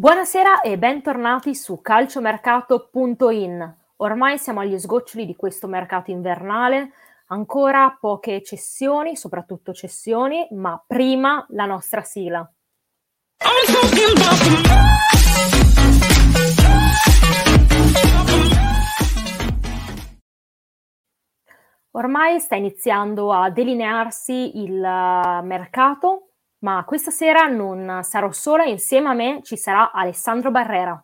Buonasera e bentornati su calciomercato.in. Ormai siamo agli sgoccioli di questo mercato invernale, ancora poche cessioni, soprattutto cessioni, ma prima la nostra sigla. Ormai sta iniziando a delinearsi il mercato ma questa sera non sarò sola, insieme a me ci sarà Alessandro Barrera.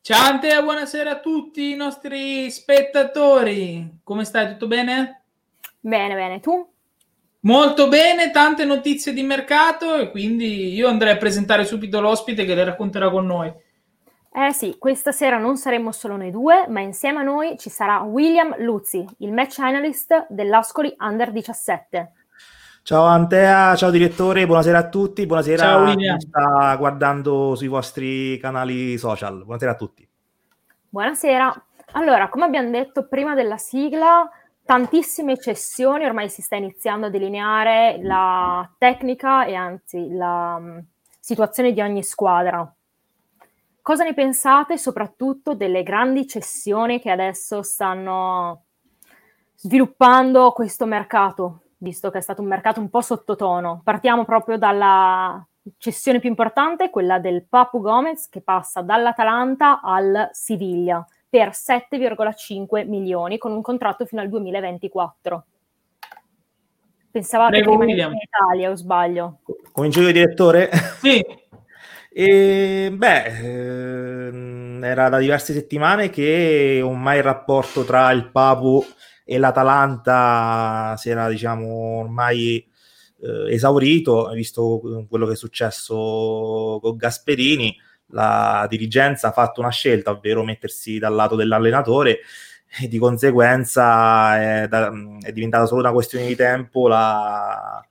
Ciao Antea, buonasera a tutti i nostri spettatori. Come stai? Tutto bene? Bene, bene. Tu? Molto bene, tante notizie di mercato e quindi io andrei a presentare subito l'ospite che le racconterà con noi. Eh sì, questa sera non saremo solo noi due, ma insieme a noi ci sarà William Luzzi, il match analyst dell'Ascoli Under 17. Ciao Antea, ciao direttore, buonasera a tutti, buonasera ciao, a chi sta guardando sui vostri canali social. Buonasera a tutti. Buonasera. Allora, come abbiamo detto prima della sigla, tantissime cessioni, ormai si sta iniziando a delineare la tecnica e anzi la um, situazione di ogni squadra. Cosa ne pensate soprattutto delle grandi cessioni che adesso stanno sviluppando questo mercato? Visto che è stato un mercato un po' sottotono. Partiamo proprio dalla cessione più importante, quella del Papu Gomez, che passa dall'Atalanta al Siviglia per 7,5 milioni con un contratto fino al 2024. Pensavate Prego, che rimanesse in Italia o sbaglio? Comincio io, direttore? Sì. E, beh, ehm, era da diverse settimane che ormai il rapporto tra il Papu e l'Atalanta si era diciamo ormai eh, esaurito, visto quello che è successo con Gasperini, la dirigenza ha fatto una scelta, ovvero mettersi dal lato dell'allenatore e di conseguenza è, da, è diventata solo una questione di tempo la,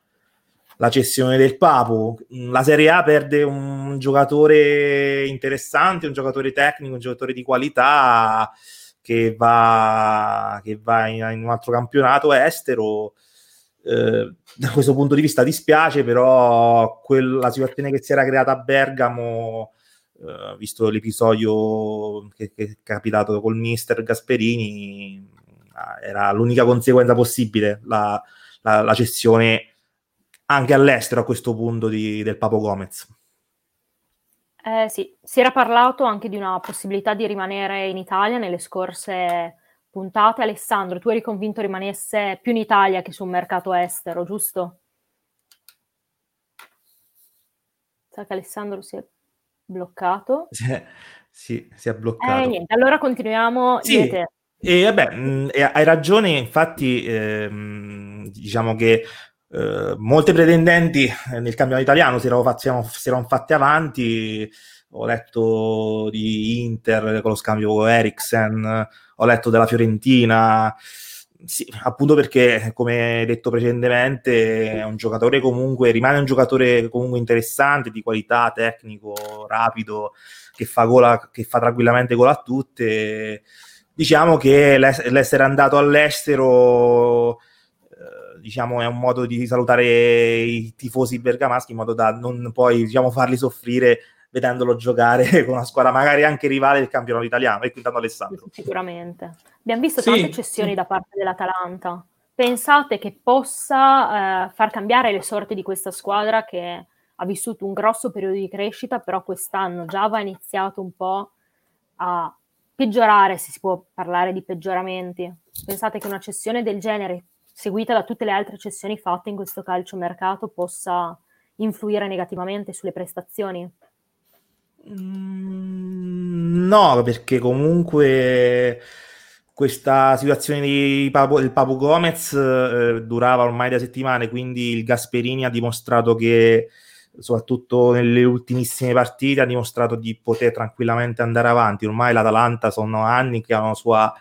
la cessione del Papu. La Serie A perde un giocatore interessante, un giocatore tecnico, un giocatore di qualità che va, che va in, in, un altro campionato estero. Eh, da questo punto di vista dispiace, però quel, la situazione che si era creata a Bergamo, eh, visto l'episodio che, che, è capitato col mister Gasperini, era l'unica conseguenza possibile, la, la, la cessione anche all'estero a questo punto di, del Papo Gomez. Eh, sì, si era parlato anche di una possibilità di rimanere in Italia nelle scorse puntate. Alessandro, tu eri convinto rimanesse più in Italia che sul mercato estero, giusto? Sa che Alessandro si è bloccato. Sì, si è bloccato. Eh, niente, allora continuiamo. Sì. E vabbè, mh, hai ragione, infatti, ehm, diciamo che eh, molte pretendenti nel campionato italiano si erano, fatti, si erano fatti avanti. Ho letto di Inter con lo scambio con Eriksen, ho letto della Fiorentina. Sì, appunto perché, come detto precedentemente, è un giocatore comunque, rimane un giocatore comunque interessante, di qualità, tecnico, rapido, che fa, gola, che fa tranquillamente gol a tutte. Diciamo che l'essere andato all'estero diciamo, è un modo di salutare i tifosi bergamaschi in modo da non poi diciamo, farli soffrire vedendolo giocare con una squadra magari anche rivale del campionato italiano e quindi Alessandro. Sicuramente. Abbiamo visto sì, tante cessioni da parte dell'Atalanta. Pensate che possa eh, far cambiare le sorti di questa squadra che ha vissuto un grosso periodo di crescita, però quest'anno già va iniziato un po' a peggiorare, se si può parlare di peggioramenti. Pensate che una cessione del genere seguita da tutte le altre cessioni fatte in questo calciomercato, possa influire negativamente sulle prestazioni? Mm, no, perché comunque questa situazione di Papu, del Papu Gomez eh, durava ormai da settimane, quindi il Gasperini ha dimostrato che soprattutto nelle ultimissime partite ha dimostrato di poter tranquillamente andare avanti. Ormai l'Atalanta sono anni che ha una sua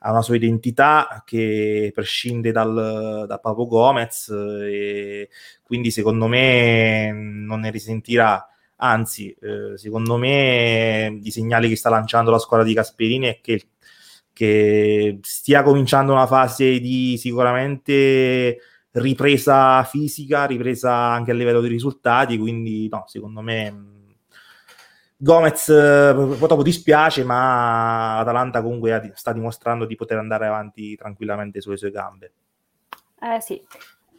ha una sua identità che prescinde dal, da Papo Gomez e quindi secondo me non ne risentirà. Anzi eh, secondo me i segnali che sta lanciando la squadra di Casperini è che, che stia cominciando una fase di sicuramente ripresa fisica, ripresa anche a livello di risultati, quindi no, secondo me Gomez poi dopo dispiace, ma l'Atalanta comunque sta dimostrando di poter andare avanti tranquillamente sulle sue gambe. Eh sì.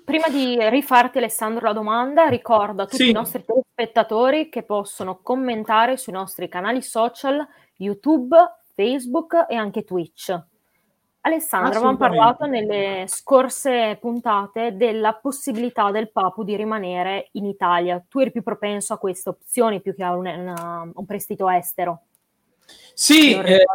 Prima di rifarti Alessandro la domanda, ricordo a tutti sì. i nostri telespettatori che possono commentare sui nostri canali social, YouTube, Facebook e anche Twitch. Alessandro, avevamo parlato nelle scorse puntate della possibilità del Papu di rimanere in Italia. Tu eri più propenso a queste opzioni più che a un, una, un prestito estero. Sì, eh,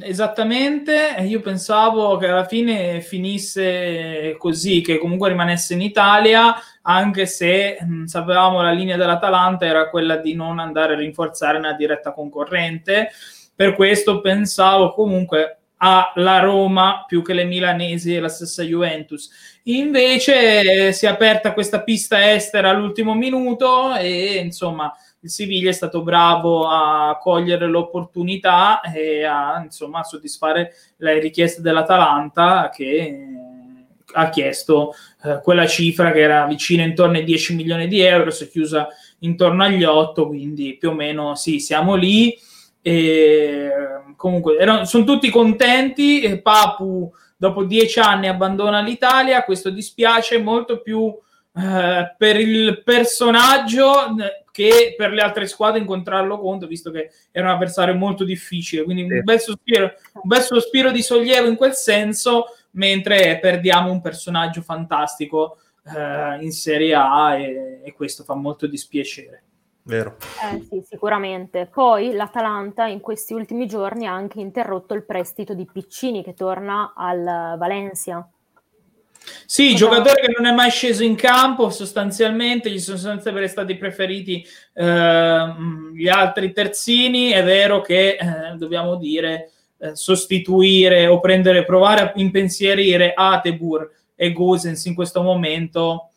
esattamente. Io pensavo che alla fine finisse così, che comunque rimanesse in Italia, anche se mh, sapevamo la linea dell'Atalanta era quella di non andare a rinforzare una diretta concorrente. Per questo pensavo comunque alla Roma più che le milanesi e la stessa Juventus. Invece si è aperta questa pista estera all'ultimo minuto e insomma il Siviglia è stato bravo a cogliere l'opportunità e a insomma soddisfare le richieste dell'Atalanta che ha chiesto eh, quella cifra che era vicina intorno ai 10 milioni di euro, si è chiusa intorno agli 8, quindi più o meno sì, siamo lì e comunque erano, sono tutti contenti. E Papu dopo dieci anni abbandona l'Italia. Questo dispiace molto più eh, per il personaggio che per le altre squadre incontrarlo contro, visto che era un avversario molto difficile. Quindi un bel sospiro, un bel sospiro di sollievo in quel senso, mentre perdiamo un personaggio fantastico eh, in Serie A e, e questo fa molto dispiacere. Vero. Eh, sì, sicuramente. Poi l'Atalanta in questi ultimi giorni ha anche interrotto il prestito di Piccini che torna al Valencia. Sì, Cosa... giocatore che non è mai sceso in campo, sostanzialmente gli sono sempre stati preferiti eh, gli altri terzini. È vero che eh, dobbiamo dire eh, sostituire o prendere, provare a impensierire Atebur e Gosens in questo momento.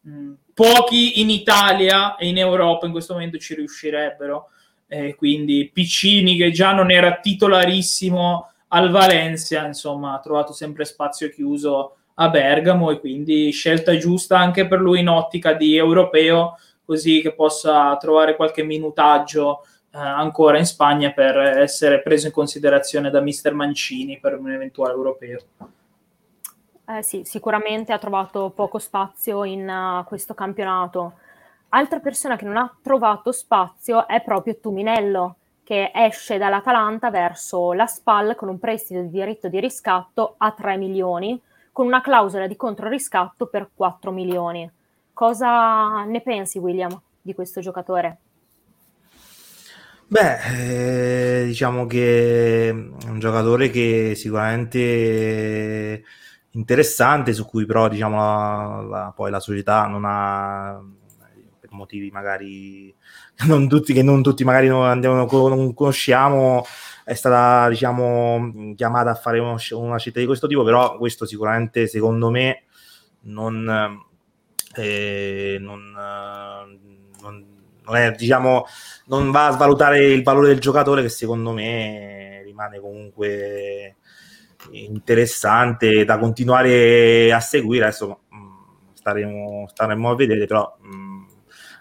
Mh, mm, pochi in Italia e in Europa in questo momento ci riuscirebbero. Eh, quindi Piccini, che già non era titolarissimo al Valencia, insomma, ha trovato sempre spazio chiuso a Bergamo e quindi scelta giusta anche per lui in ottica di europeo, così che possa trovare qualche minutaggio eh, ancora in Spagna per essere preso in considerazione da mister Mancini per un eventuale europeo. Eh sì, sicuramente ha trovato poco spazio in uh, questo campionato. Altra persona che non ha trovato spazio è proprio Tuminello, che esce dall'Atalanta verso la SPAL con un prestito di diritto di riscatto a 3 milioni, con una clausola di controriscatto per 4 milioni. Cosa ne pensi, William, di questo giocatore? Beh, eh, diciamo che è un giocatore che sicuramente interessante su cui però diciamo la, la, poi la società non ha per motivi magari non tutti, che non tutti magari non, andiamo, non conosciamo è stata diciamo chiamata a fare uno, una scelta di questo tipo però questo sicuramente secondo me non, eh, non, non, non è diciamo non va a svalutare il valore del giocatore che secondo me rimane comunque interessante da continuare a seguire. Adesso mm, staremo, staremo, a vedere, però mh, mm,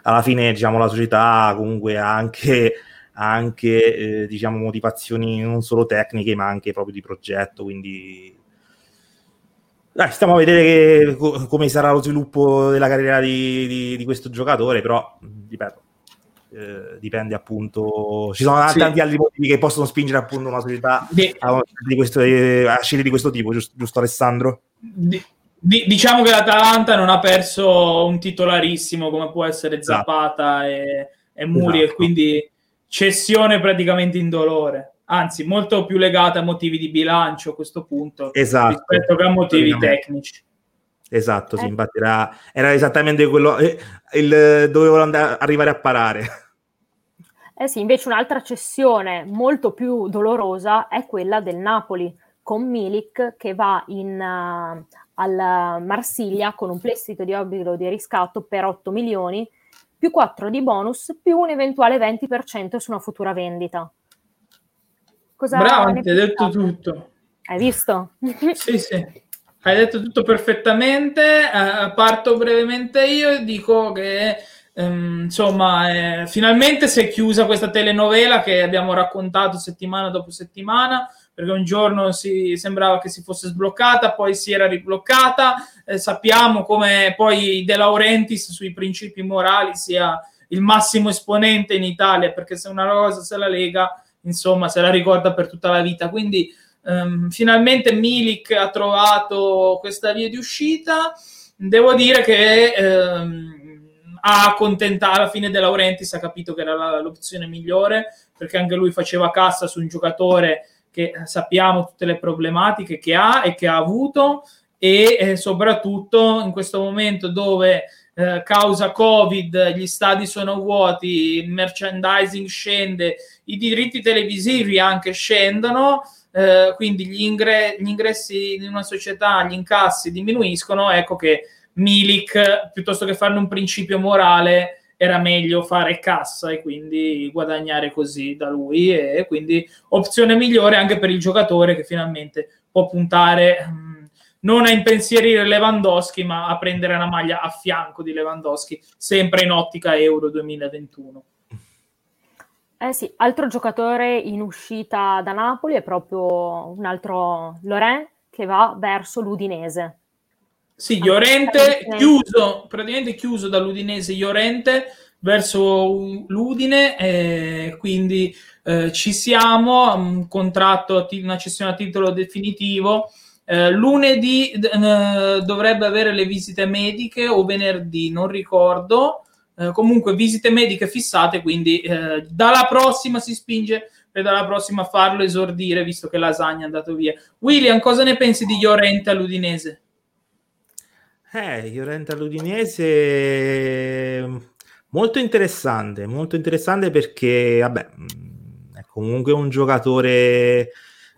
alla fine diciamo, la società comunque ha anche, anche eh, diciamo, motivazioni non solo tecniche, ma anche proprio di progetto. Quindi dai, stiamo a vedere che, come sarà lo sviluppo della carriera di, di, di questo giocatore, però ripeto, eh, dipende appunto ci sono sì. tanti altri motivi che possono spingere appunto una società di, a, di questo, eh, a scelte di questo tipo giusto, giusto Alessandro? Di, di, diciamo che l'Atalanta non ha perso un titolarissimo come può essere esatto. Zapata e, e Muri esatto. e quindi cessione praticamente indolore anzi molto più legata a motivi di bilancio a questo punto esatto. rispetto che a motivi tecnici Esatto, sì, eh. infatti era, era, esattamente quello eh, il, dove volevo andare, arrivare a parare. Eh sì, invece un'altra cessione molto più dolorosa è quella del Napoli con Milik che va in, uh, al Marsiglia con un prestito di obbligo di riscatto per 8 milioni più 4 di bonus più un eventuale 20% su una futura vendita. Cosa Bravo, hai detto tutto. Hai visto? Sì, sì. Hai detto tutto perfettamente. Uh, parto brevemente io e dico che ehm, insomma, eh, finalmente si è chiusa questa telenovela che abbiamo raccontato settimana dopo settimana, perché un giorno si, sembrava che si fosse sbloccata, poi si era ribloccata. Eh, sappiamo come poi De Laurentiis sui principi morali sia il massimo esponente in Italia, perché se una cosa se la lega, insomma, se la ricorda per tutta la vita. Quindi ehm, finalmente Milik ha trovato questa via di uscita. Devo dire che ehm, ha accontentato alla fine De Laurentiis, ha capito che era la, l'opzione migliore, perché anche lui faceva cassa su un giocatore che sappiamo tutte le problematiche che ha e che ha avuto e eh, soprattutto in questo momento dove eh, causa Covid gli stadi sono vuoti, il merchandising scende, i diritti televisivi anche scendono, eh, quindi gli, ingre- gli, ingressi in una società, gli incassi diminuiscono, ecco che Milik, piuttosto che farne un principio morale, era meglio fare cassa e quindi guadagnare così da lui e quindi opzione migliore anche per il giocatore che finalmente può puntare mm, non a impensierire Lewandowski ma a prendere una maglia a fianco di Lewandowski sempre in ottica Euro 2021 eh sì, altro giocatore in uscita da Napoli è proprio un altro Loren che va verso l'Udinese. Sì, Llorente chiuso, praticamente chiuso dall'Udinese Llorente verso l'Udine, eh, quindi eh, ci siamo, un contratto, una cessione a titolo definitivo. Eh, lunedì eh, dovrebbe avere le visite mediche o venerdì, non ricordo. Eh, comunque visite mediche fissate, quindi eh, dalla prossima si spinge per dalla prossima farlo esordire, visto che Lasagna è andato via. William, cosa ne pensi di Llorente all'Udinese? Eh, Llorente all'Udinese molto interessante, molto interessante perché, vabbè, è comunque un giocatore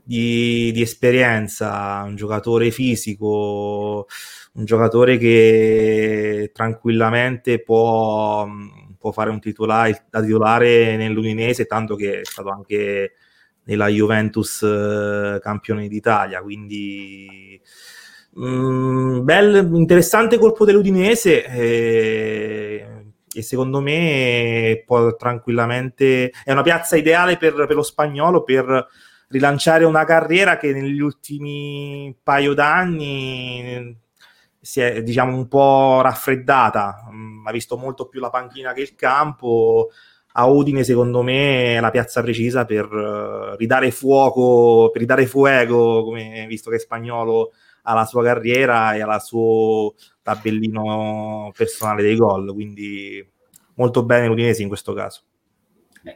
di, di esperienza, un giocatore fisico, un giocatore che tranquillamente può, può fare un titolare da titolare nell'Udinese, tanto che è stato anche nella Juventus eh, campione d'Italia, quindi Mm, bel, interessante colpo dell'Udinese eh, e secondo me può tranquillamente è una piazza ideale per, per, lo spagnolo per rilanciare una carriera che negli ultimi paio d'anni si è diciamo un po' raffreddata. Mm, ha visto molto più la panchina che il campo. A Udine secondo me è la piazza precisa per uh, ridare fuoco per ridare fuego come visto che è spagnolo alla sua carriera e al suo tabellino personale dei gol. Quindi molto bene l'Udinese in questo caso.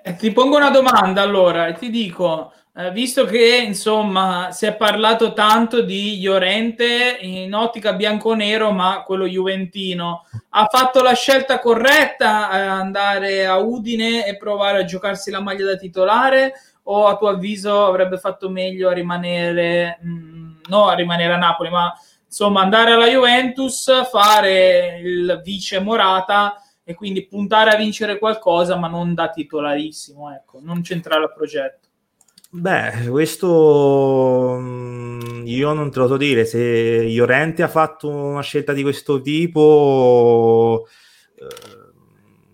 Eh, ti pongo una domanda allora e ti dico, eh, visto che insomma si è parlato tanto di Llorente in ottica bianco-nero, ma quello juventino, ha fatto la scelta corretta eh, andare a Udine e provare a giocarsi la maglia da titolare o a tuo avviso avrebbe fatto meglio a rimanere... Mh, mm, no a rimanere a Napoli, ma insomma andare alla Juventus, fare il vice Morata e quindi puntare a vincere qualcosa, ma non da titolarissimo, ecco, non centrare al progetto. Beh, questo mm, io non te lo so dire. Se Iorente ha fatto una scelta di questo tipo, eh,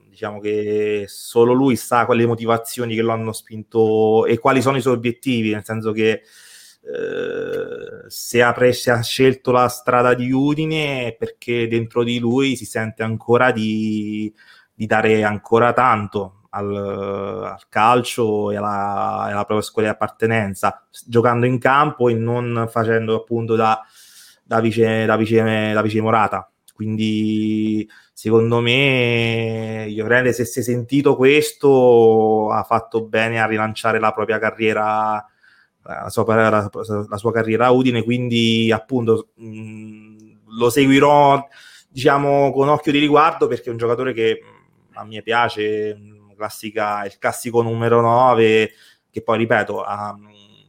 diciamo che solo lui sa quali motivazioni che lo hanno spinto e quali sono i suoi obiettivi, nel senso che eh, se, ha se ha scelto la strada di Udine è perché dentro di lui si sente ancora di, di dare ancora tanto al, al calcio e alla, alla, propria scuola di appartenenza, giocando in campo e non facendo appunto da, da, vice, da, vice, da vice Morata. Quindi secondo me Llorente se si è sentito questo ha fatto bene a rilanciare la propria carriera la sua, la, la sua carriera a Udine, quindi appunto mh, lo seguirò diciamo con occhio di riguardo perché è un giocatore che a me piace, classica, il classico numero 9 che poi ripeto ha,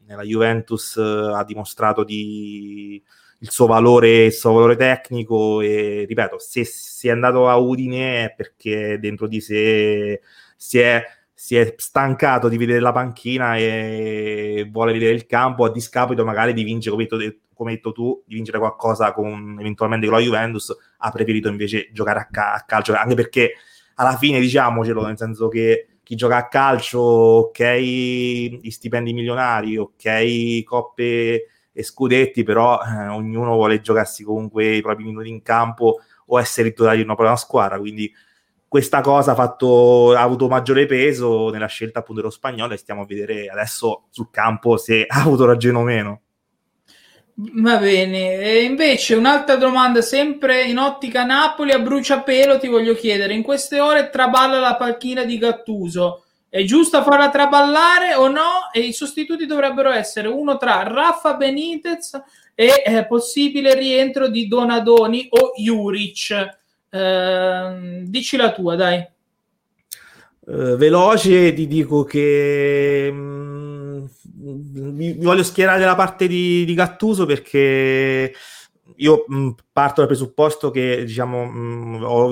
nella Juventus ha dimostrato di, il suo valore, il suo valore tecnico e ripeto se si è andato a Udine è perché dentro di sé si è si è stancato di vedere la panchina e vuole vedere il campo a discapito magari di vincere, come hai detto, come hai detto tu, di vincere qualcosa con, eventualmente con la Juventus, ha preferito invece giocare a, ca- a calcio, anche perché alla fine diciamocelo, nel senso che chi gioca a calcio, ok, gli stipendi milionari, ok, coppe e scudetti, però eh, ognuno vuole giocarsi comunque i propri minuti in campo o essere titolare di una propria squadra, quindi questa cosa ha, fatto, ha avuto maggiore peso nella scelta appunto dello spagnolo e stiamo a vedere adesso sul campo se ha avuto ragione o meno. Va bene, e invece un'altra domanda sempre in ottica Napoli a bruciapelo ti voglio chiedere, in queste ore traballa la panchina di Gattuso, è giusto farla traballare o no? E i sostituti dovrebbero essere uno tra Raffa Benitez e eh, possibile rientro di Donadoni o Juric. Eh, dici la tua, dai. Uh, veloce ti dico che mh, mm, mi, voglio schierare dalla parte di, di Gattuso perché io mh, mm, parto dal presupposto che diciamo mh, mm, ho,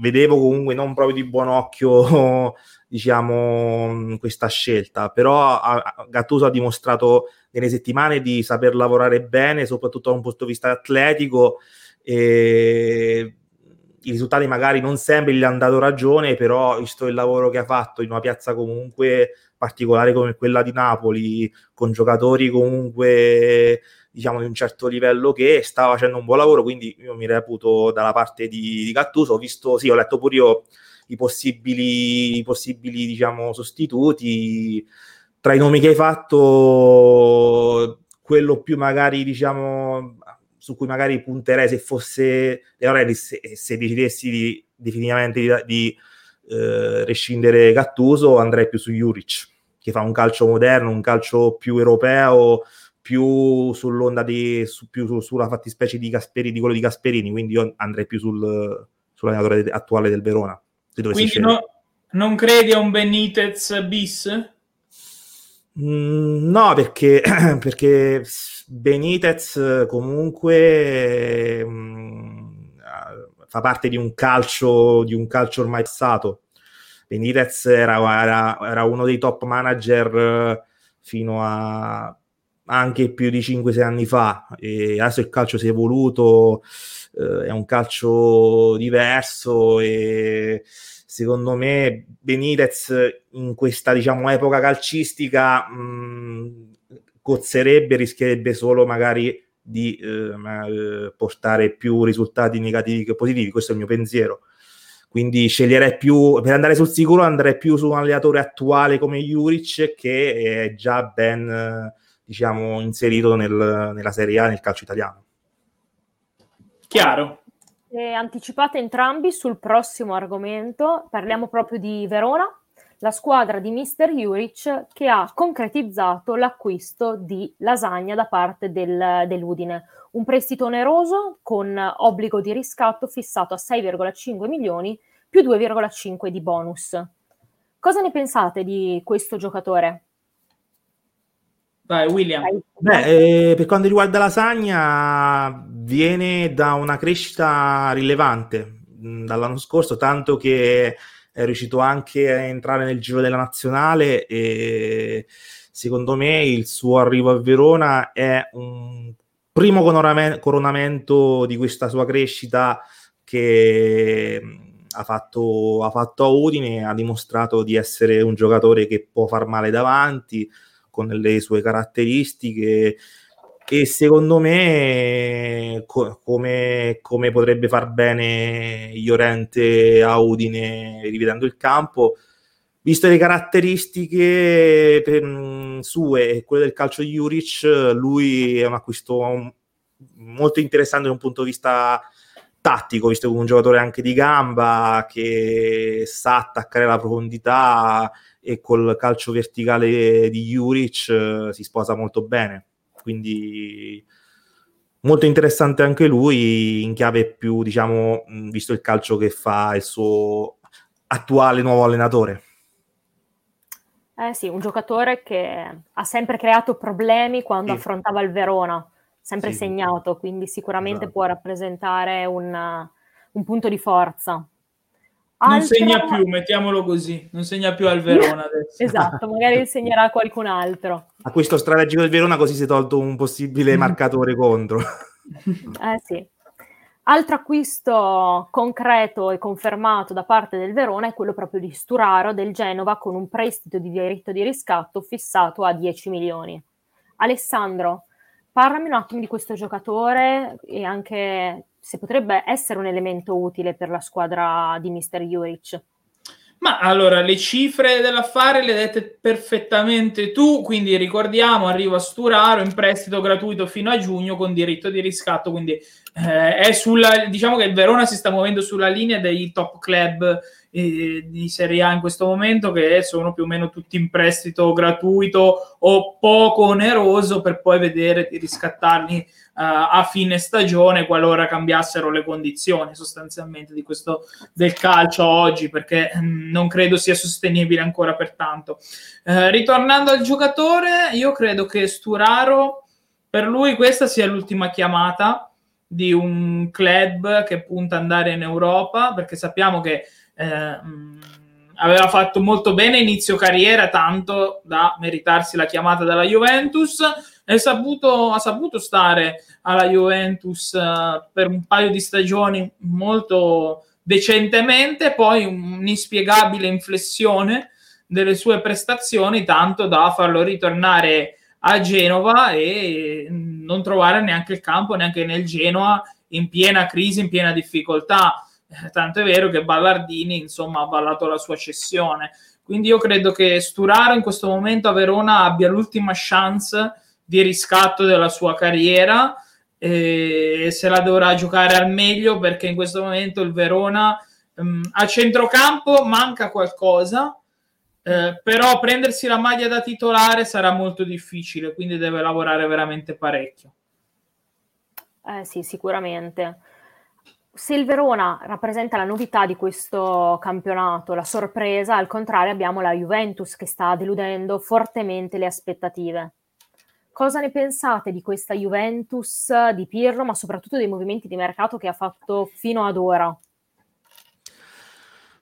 vedevo comunque non proprio di buon occhio diciamo questa scelta però a, Gattuso ha dimostrato nelle settimane di saper lavorare bene soprattutto da un punto di vista atletico e i risultati magari non sempre gli hanno dato ragione, però visto il lavoro che ha fatto in una piazza comunque particolare come quella di Napoli, con giocatori comunque diciamo di un certo livello che stava facendo un buon lavoro, quindi io mi reputo dalla parte di, di Gattuso, ho visto, sì, ho letto pure io i possibili, i possibili diciamo, sostituti, tra i nomi che hai fatto, quello più magari diciamo su cui magari punterei se fosse Leorelis, se, se decidessi di, definitivamente di, di eh, rescindere Gattuso, andrei più su Juric, che fa un calcio moderno, un calcio più europeo, più sull'onda di, su, più su, sulla fattispecie di Gasperini, di quello di Gasperini, quindi io andrei più sul, sull'allenatore attuale del Verona. Quindi no, non credi a un Benitez bis? Mm, no, perché, perché Benitez comunque mh, mm, fa parte di un calcio, di un calcio ormai passato. Benitez era, era, era uno dei top manager eh, fino a anche più di 5-6 anni fa e adesso il calcio si è evoluto, eh, è un calcio diverso e secondo me Benitez in questa diciamo epoca calcistica mh, cozzerebbe, rischierebbe solo magari di eh, eh, portare più risultati negativi che positivi, questo è il mio pensiero. Quindi sceglierei più, per andare sul sicuro andrei più su un allenatore attuale come Juric che è già ben diciamo inserito nel, nella Serie A nel calcio italiano. Chiaro. E anticipate entrambi sul prossimo argomento, parliamo proprio di Verona, la squadra di Mister Juric che ha concretizzato l'acquisto di Lasagna da parte del, dell'Udine, un prestito oneroso con obbligo di riscatto fissato a 6,5 milioni più 2,5 di bonus. Cosa ne pensate di questo giocatore? Vai, William. Beh, eh, per quanto riguarda Lasagna, viene da una crescita rilevante mh, mm, dall'anno scorso, tanto che è riuscito anche a entrare nel giro della nazionale e secondo me il suo arrivo a Verona è un primo coronamento di questa sua crescita che mm, ha fatto, ha fatto a Udine, ha dimostrato di essere un giocatore che può far male davanti, con le sue caratteristiche e secondo me co- come, come, potrebbe far bene Iorente a Udine rivedendo il campo visto le caratteristiche mh, sue e quelle del calcio di Juric lui è un acquisto molto interessante da un punto di vista tattico visto che è un giocatore anche di gamba che sa attaccare la profondità e col calcio verticale di Juric eh, si sposa molto bene. Quindi molto interessante anche lui in chiave più, diciamo, visto il calcio che fa il suo attuale nuovo allenatore. Eh sì, un giocatore che ha sempre creato problemi quando sì. affrontava il Verona, sempre sì. segnato, quindi sicuramente esatto. può rappresentare un, un punto di forza. Altro... Non segna più, mettiamolo così, non segna più al Verona adesso. esatto, magari segnerà qualcun altro. A questo strategico del Verona così si è tolto un possibile marcatore contro. eh sì. Altro acquisto concreto e confermato da parte del Verona è quello proprio di Sturaro del Genova con un prestito di diritto di riscatto fissato a 10 milioni. Alessandro, parlami un attimo di questo giocatore e anche se potrebbe essere un elemento utile per la squadra di Mister Juric. Ma allora, le cifre dell'affare le hai dette perfettamente tu, quindi ricordiamo, arriva Sturaro in prestito gratuito fino a giugno con diritto di riscatto, quindi eh, è sulla, diciamo che il Verona si sta muovendo sulla linea dei top club eh, di Serie A in questo momento, che sono più o meno tutti in prestito gratuito o poco oneroso per poi vedere di riscattarli a fine stagione qualora cambiassero le condizioni sostanzialmente di questo del calcio oggi perché mm, non credo sia sostenibile ancora per tanto. Eh, ritornando al giocatore io credo che Sturaro per lui questa sia l'ultima chiamata di un club che punta ad andare in Europa perché sappiamo che eh, mh, aveva fatto molto bene inizio carriera tanto da meritarsi la chiamata dalla Juventus saputo, ha saputo stare alla Juventus uh, per un paio di stagioni molto decentemente, poi un'inspiegabile inflessione delle sue prestazioni, tanto da farlo ritornare a Genova e non trovare neanche il campo, neanche nel Genoa, in piena crisi, in piena difficoltà. Eh, tanto è vero che Ballardini, insomma, ha ballato la sua cessione. Quindi io credo che Sturaro in questo momento a Verona abbia l'ultima chance di riscatto della sua carriera e se la dovrà giocare al meglio perché in questo momento il Verona um, a centrocampo manca qualcosa eh, però prendersi la maglia da titolare sarà molto difficile quindi deve lavorare veramente parecchio eh sì sicuramente se il Verona rappresenta la novità di questo campionato, la sorpresa, al contrario abbiamo la Juventus che sta deludendo fortemente le aspettative. Cosa ne pensate di questa Juventus di Pirlo, ma soprattutto dei movimenti di mercato che ha fatto fino ad ora?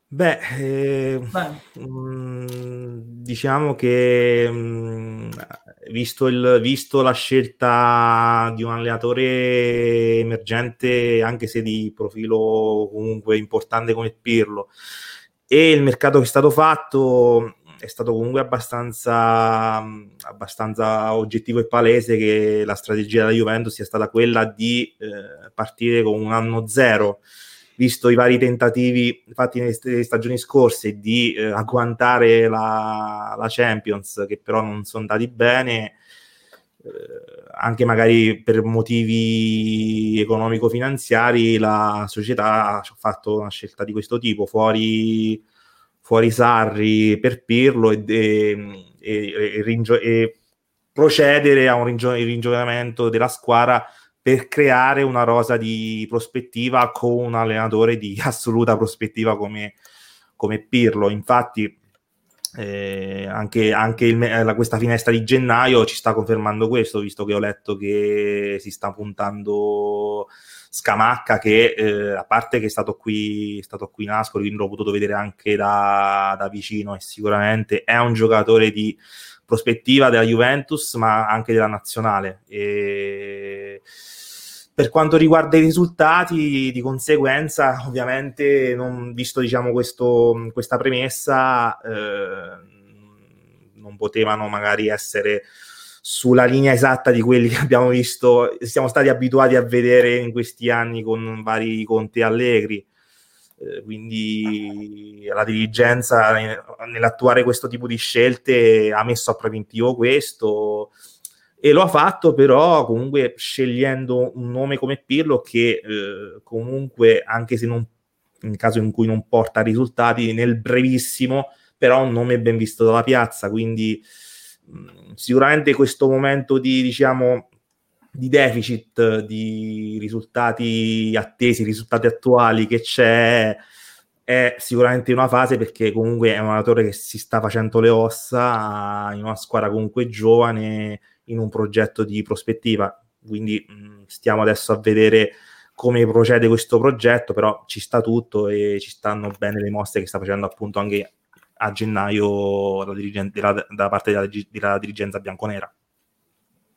Beh, eh, mh, mm, diciamo che mh, mm, visto, il, visto, la scelta di un allenatore emergente, anche se di profilo comunque importante come Pirlo, e il mercato che è stato fatto, è stato comunque abbastanza, abbastanza, oggettivo e palese che la strategia della Juventus sia stata quella di eh, partire con un anno zero, visto i vari tentativi fatti nelle stagioni scorse di eh, agguantare la, la, Champions, che però non sono andati bene. Eh, anche magari per motivi economico-finanziari la società ha fatto una scelta di questo tipo fuori fuori Sarri per Pirlo e, e, e, ringio- e procedere a un ringio- ringiovanimento della squadra per creare una rosa di prospettiva con un allenatore di assoluta prospettiva come, come Pirlo. Infatti, eh, anche, anche il, questa finestra di gennaio ci sta confermando questo, visto che ho letto che si sta puntando Scamacca che eh, a parte che è stato qui, è stato qui in Ascoli, quindi l'ho potuto vedere anche da, da vicino e sicuramente è un giocatore di prospettiva della Juventus ma anche della nazionale. E per quanto riguarda i risultati, di conseguenza, ovviamente, non, visto diciamo, questo, questa premessa, eh, non potevano magari essere sulla linea esatta di quelli che abbiamo visto, siamo stati abituati a vedere in questi anni con vari Conte Allegri. Eh, quindi la dirigenza nell'attuare questo tipo di scelte ha messo a preventivo questo e lo ha fatto però comunque scegliendo un nome come Pirlo che eh, comunque anche se non in caso in cui non porta risultati nel brevissimo però un nome ben visto dalla piazza quindi sicuramente questo momento di, diciamo, di deficit di risultati attesi, risultati attuali che c'è è sicuramente una fase perché comunque è un allenatore che si sta facendo le ossa in una squadra comunque giovane in un progetto di prospettiva. Quindi mh, stiamo adesso a vedere come procede questo progetto però ci sta tutto e ci stanno bene le mosse che sta facendo appunto anche a gennaio da, da parte della, della dirigenza bianconera.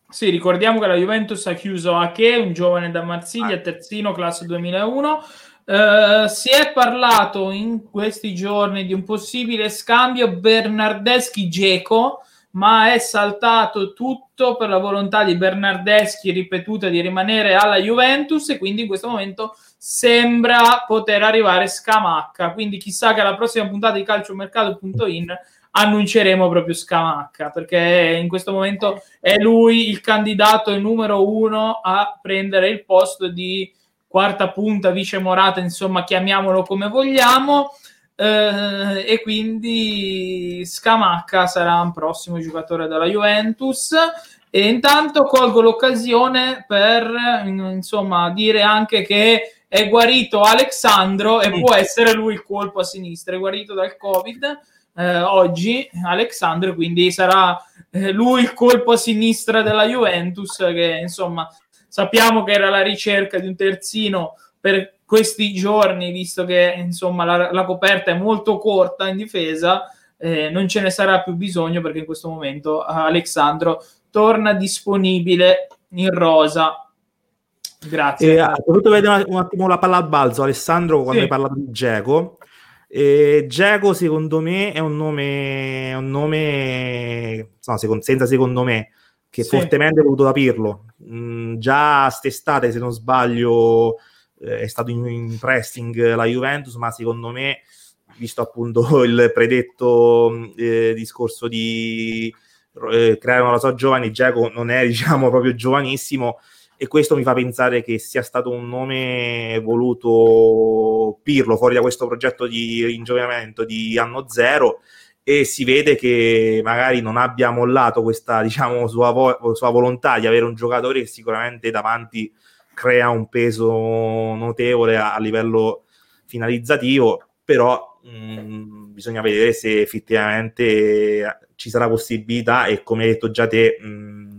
Sì, ricordiamo che la Juventus ha chiuso Ache, un giovane da Marsiglia, terzino, classe 2001. Uh, si è parlato in questi giorni di un possibile scambio Bernardeschi-Geco, ma è saltato tutto per la volontà di Bernardeschi ripetuta di rimanere alla Juventus e quindi in questo momento sembra poter arrivare Scamacca. Quindi chissà che alla prossima puntata di calciomercato.in annunceremo proprio Scamacca perché in questo momento è lui il candidato numero uno a prendere il posto di quarta punta, vice Morata, insomma chiamiamolo come vogliamo eh, e quindi Scamacca sarà un prossimo giocatore della Juventus e intanto colgo l'occasione per insomma dire anche che è guarito Alexandro e può essere lui il colpo a sinistra, è guarito dal Covid eh, oggi Alexandro, quindi sarà eh, lui il colpo a sinistra della Juventus che insomma sappiamo che era la ricerca di un terzino per questi giorni, visto che insomma la, la coperta è molto corta in difesa, eh, non ce ne sarà più bisogno perché in questo momento Alexandro torna disponibile in rosa. Grazie. Eh, ho vedere un attimo la palla al balzo, Alessandro, quando sì. hai parlato di Geco. E Geco, secondo me, è un nome, un nome no, secondo, senza secondo me, che sì. fortemente è voluto da Pirlo. Mm, già st'estate, se non sbaglio, eh, è stato in, in, pressing la Juventus, ma secondo me, visto appunto il predetto eh, discorso di eh, creare una rosa giovane, Geco non è, diciamo, proprio giovanissimo e questo mi fa pensare che sia stato un nome voluto Pirlo fuori da questo progetto di ringiovanimento di anno zero e si vede che magari non abbia mollato questa diciamo sua, vo- sua volontà di avere un giocatore che sicuramente davanti crea un peso notevole a, a livello finalizzativo però mh, bisogna vedere se effettivamente ci sarà possibilità e come hai detto già te mh,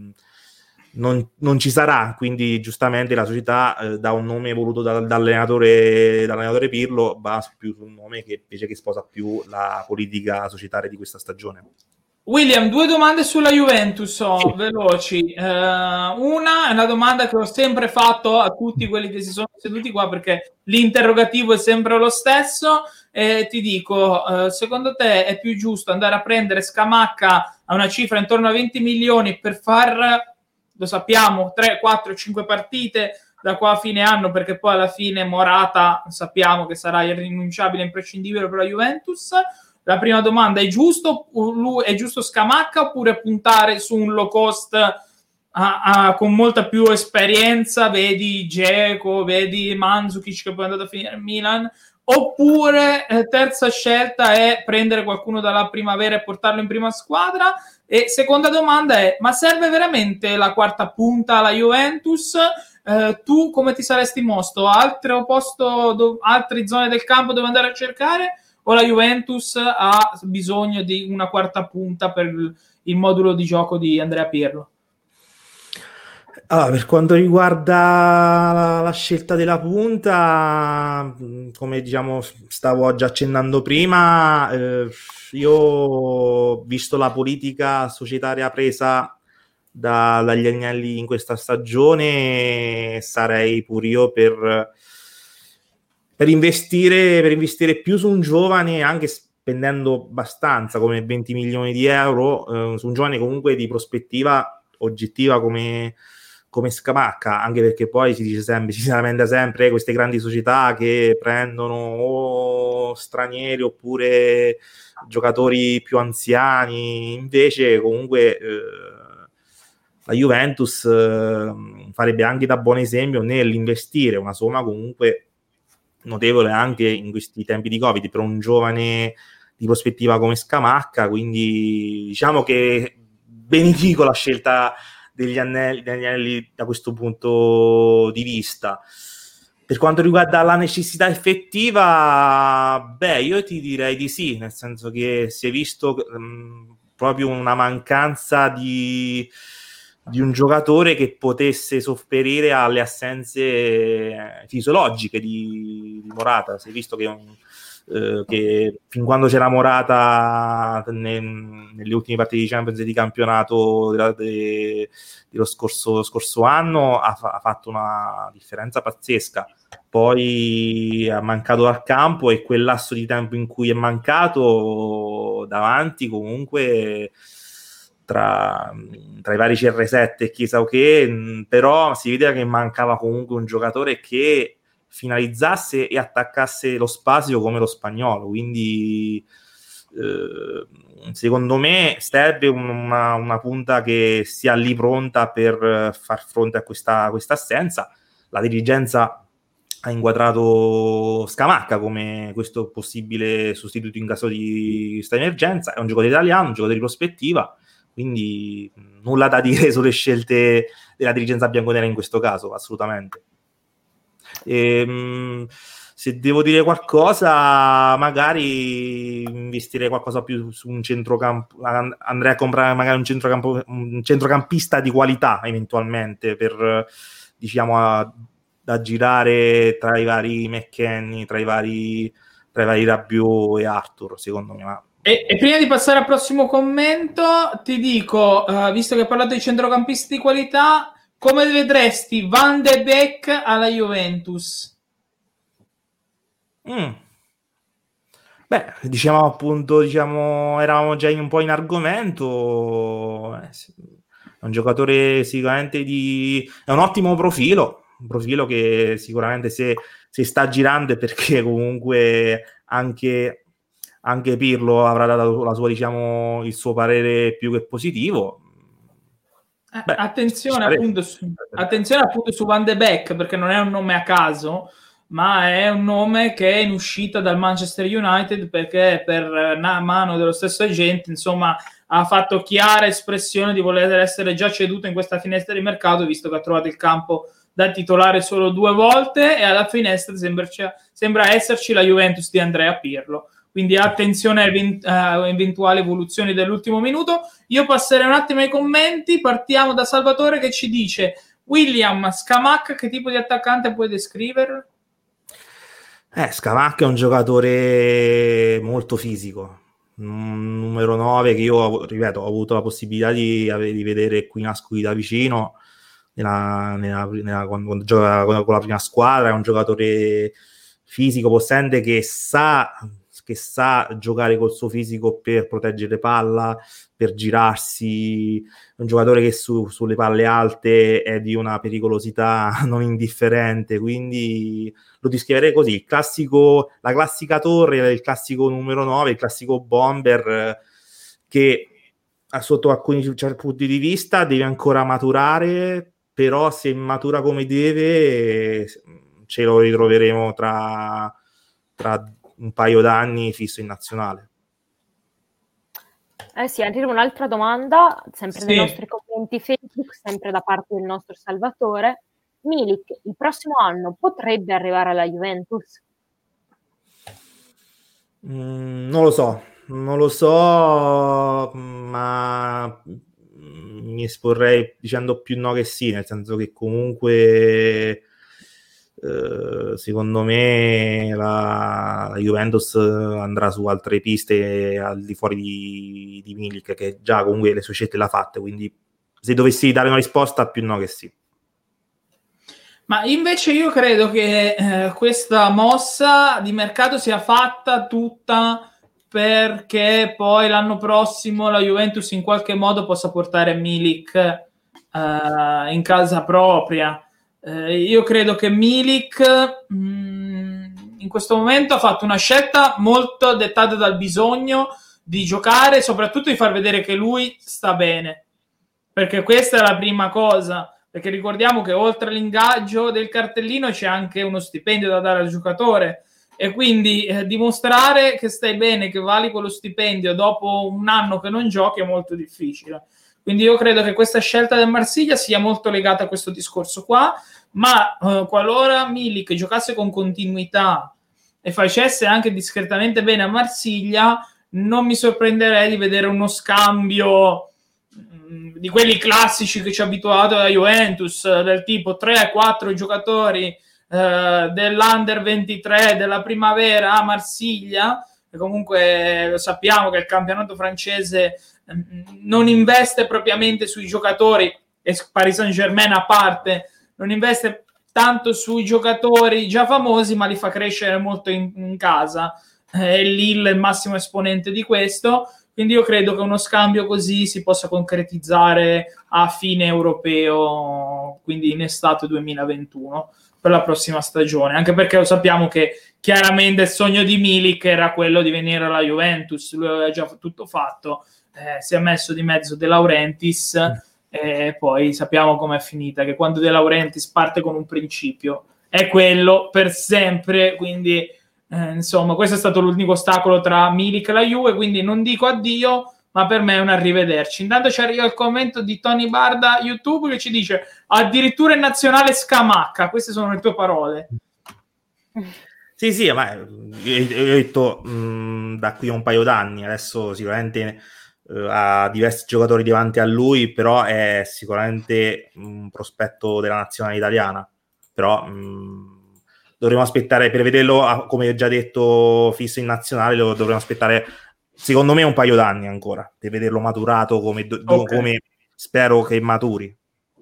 non, non, ci sarà, quindi giustamente la società eh, dà un nome voluto da, dall'allenatore, dall'allenatore Pirlo, va più su un nome che invece che sposa più la politica societaria di questa stagione. William, due domande sulla Juventus, oh, sì. veloci. Uh, una è una domanda che ho sempre fatto a tutti quelli che si sono seduti qua perché l'interrogativo è sempre lo stesso e ti dico, uh, secondo te è più giusto andare a prendere Scamacca a una cifra intorno a 20 milioni per far lo sappiamo, 3, 4, 5 partite da qua a fine anno, perché poi alla fine Morata sappiamo che sarà irrinunciabile, imprescindibile per la Juventus. La prima domanda è giusto, è giusto Scamacca oppure puntare su un low cost a, a, con molta più esperienza, vedi Geco, vedi Manzukic che poi è andato a finire in Milan, oppure eh, terza scelta è prendere qualcuno dalla primavera e portarlo in prima squadra e seconda domanda è ma serve veramente la quarta punta alla Juventus? Eh, tu come ti saresti mosso? Altro posto do, altre zone del campo dove andare a cercare? O la Juventus ha bisogno di una quarta punta per il modulo di gioco di Andrea Pirlo? Allora, per quanto riguarda la, scelta della punta, come diciamo stavo già accennando prima, eh, io visto la politica societaria presa da, dagli Agnelli in questa stagione, sarei pure io per, per, investire, per investire più su un giovane, anche spendendo abbastanza come 20 milioni di euro, eh, su un giovane comunque di prospettiva oggettiva come come Scamacca, anche perché poi si dice sempre, si lamenta sempre queste grandi società che prendono o stranieri oppure giocatori più anziani, invece comunque eh, la Juventus eh, farebbe anche da buon esempio nell'investire una somma comunque notevole anche in questi tempi di Covid per un giovane di prospettiva come Scamacca, quindi diciamo che benedico la scelta degli anelli, degli anelli da questo punto di vista. Per quanto riguarda la necessità effettiva, beh, io ti direi di sì, nel senso che si è visto um, proprio una mancanza di, di, un giocatore che potesse sopperire alle assenze fisiologiche di, di Morata. Si è visto che un, eh, che fin quando c'era Morata ne, nelle ultime partite di Champions di campionato della, de, dello scorso, scorso, anno ha, ha, fatto una differenza pazzesca. Poi ha mancato dal campo e quel lasso di tempo in cui è mancato davanti comunque tra, tra, i vari CR7 e chissà che, però si vede che mancava comunque un giocatore che finalizzasse e attaccasse lo spazio come lo spagnolo. Quindi, eh, secondo me, serve una, una, punta che sia lì pronta per far fronte a questa, questa assenza. La dirigenza ha inquadrato Scamacca come questo possibile sostituto in caso di questa emergenza. È un giocatore italiano, un giocatore di prospettiva. Quindi nulla da dire sulle scelte della dirigenza bianconera in questo caso, assolutamente. Ehm, se devo dire qualcosa, magari investirei qualcosa più su un centrocampo. Andrei a comprare magari un, centrocampo, un centrocampista di qualità eventualmente per diciamo a, da girare tra i vari McKenny, tra i vari, tra i vari Rabiot e Arthur, secondo me. E, e, prima di passare al prossimo commento, ti dico, uh, visto che hai parlato di centrocampisti di qualità, come vedresti Van de Beek alla Juventus? Mm. Beh, diciamo appunto, diciamo, eravamo già in, un po' in argomento. Eh, è un giocatore sicuramente di... è un ottimo profilo, un profilo che sicuramente se, se sta girando è perché comunque anche, anche Pirlo avrà dato sua, diciamo, il suo parere più che positivo Beh, attenzione, appunto su, attenzione appunto su Van de Beek perché non è un nome a caso ma è un nome che è in uscita dal Manchester United perché per mano dello stesso agente insomma ha fatto chiara espressione di voler essere già ceduto in questa finestra di mercato visto che ha trovato il campo da titolare solo due volte e alla finestra sembra, sembra esserci la Juventus di Andrea Pirlo quindi attenzione a eventuali evoluzioni dell'ultimo minuto. Io passerei un attimo ai commenti, partiamo da Salvatore che ci dice William Scamac, che tipo di attaccante puoi descrivere? Eh, Scamac è un giocatore molto fisico, numero 9 che io, ripeto, ho avuto la possibilità di, di vedere qui in Ascoli da vicino nella, nella, nella, quando, gioca con la prima squadra, è un giocatore fisico, possente che sa che sa giocare col suo fisico per proteggere palla, per girarsi, un giocatore che su, sulle palle alte è di una pericolosità non indifferente, quindi lo descriverei così, classico, la classica torre, il classico numero 9, il classico bomber che sotto alcuni certi punti di vista deve ancora maturare, però se matura come deve ce lo ritroveremo tra, tra un paio d'anni fisso in nazionale. Eh sì, arriva un'altra domanda, sempre sì. nei nostri commenti Facebook, sempre da parte del nostro Salvatore. Milik, il prossimo anno potrebbe arrivare alla Juventus? Mm, non lo so, non lo so, ma mi esporrei dicendo più no che sì, nel senso che comunque eh, secondo me la, Juventus andrà su altre piste al di fuori di, di Milik che già comunque le sue scelte l'ha fatte quindi se dovessi dare una risposta più no che sì. Ma invece io credo che eh, questa mossa di mercato sia fatta tutta perché poi l'anno prossimo la Juventus in qualche modo possa portare Milik eh, in casa propria eh, io credo che Milik mh, mm, in questo momento ha fatto una scelta molto dettata dal bisogno di giocare soprattutto di far vedere che lui sta bene. Perché questa è la prima cosa. Perché ricordiamo che oltre all'ingaggio del cartellino c'è anche uno stipendio da dare al giocatore. E quindi eh, dimostrare che stai bene, che vali quello stipendio dopo un anno che non giochi è molto difficile. Quindi io credo che questa scelta del Marsiglia sia molto legata a questo discorso qua, ma eh, qualora Milik giocasse con continuità e facesse anche discretamente bene a Marsiglia, non mi sorprenderei di vedere uno scambio mh, mm, di quelli classici che ci ha abituato la Juventus, del tipo 3-4 giocatori eh, dell'Under 23 della primavera a Marsiglia, e comunque lo sappiamo che il campionato francese mm, non investe propriamente sui giocatori, e Paris Saint Germain a parte, non investe tanto sui giocatori già famosi, ma li fa crescere molto in, in casa. E Lille è il massimo esponente di questo. Quindi io credo che uno scambio così si possa concretizzare a fine europeo, quindi in estate 2021 per la prossima stagione, anche perché lo sappiamo che chiaramente il sogno di Milik era quello di venire alla Juventus, lui aveva già tutto fatto, eh, si è messo di mezzo De Laurentiis. E poi sappiamo com'è finita, che quando De Laurentiis parte con un principio è quello per sempre, quindi eh, insomma questo è stato l'unico ostacolo tra Milik e la Juve, quindi non dico addio, ma per me è un arrivederci. Intanto ci arriva il commento di Tony Barda YouTube che ci dice addirittura in nazionale scamacca, queste sono le tue parole. Sì, sì, ma io, io ho detto mh, mm, da qui a un paio d'anni, adesso sicuramente eh, ha diversi giocatori davanti a lui, però è sicuramente un prospetto della nazionale italiana, però mh, mm, dovremo aspettare per vederlo, come già detto, fisso in nazionale, lo dovremo aspettare secondo me un paio d'anni ancora per vederlo maturato come, okay. come spero che maturi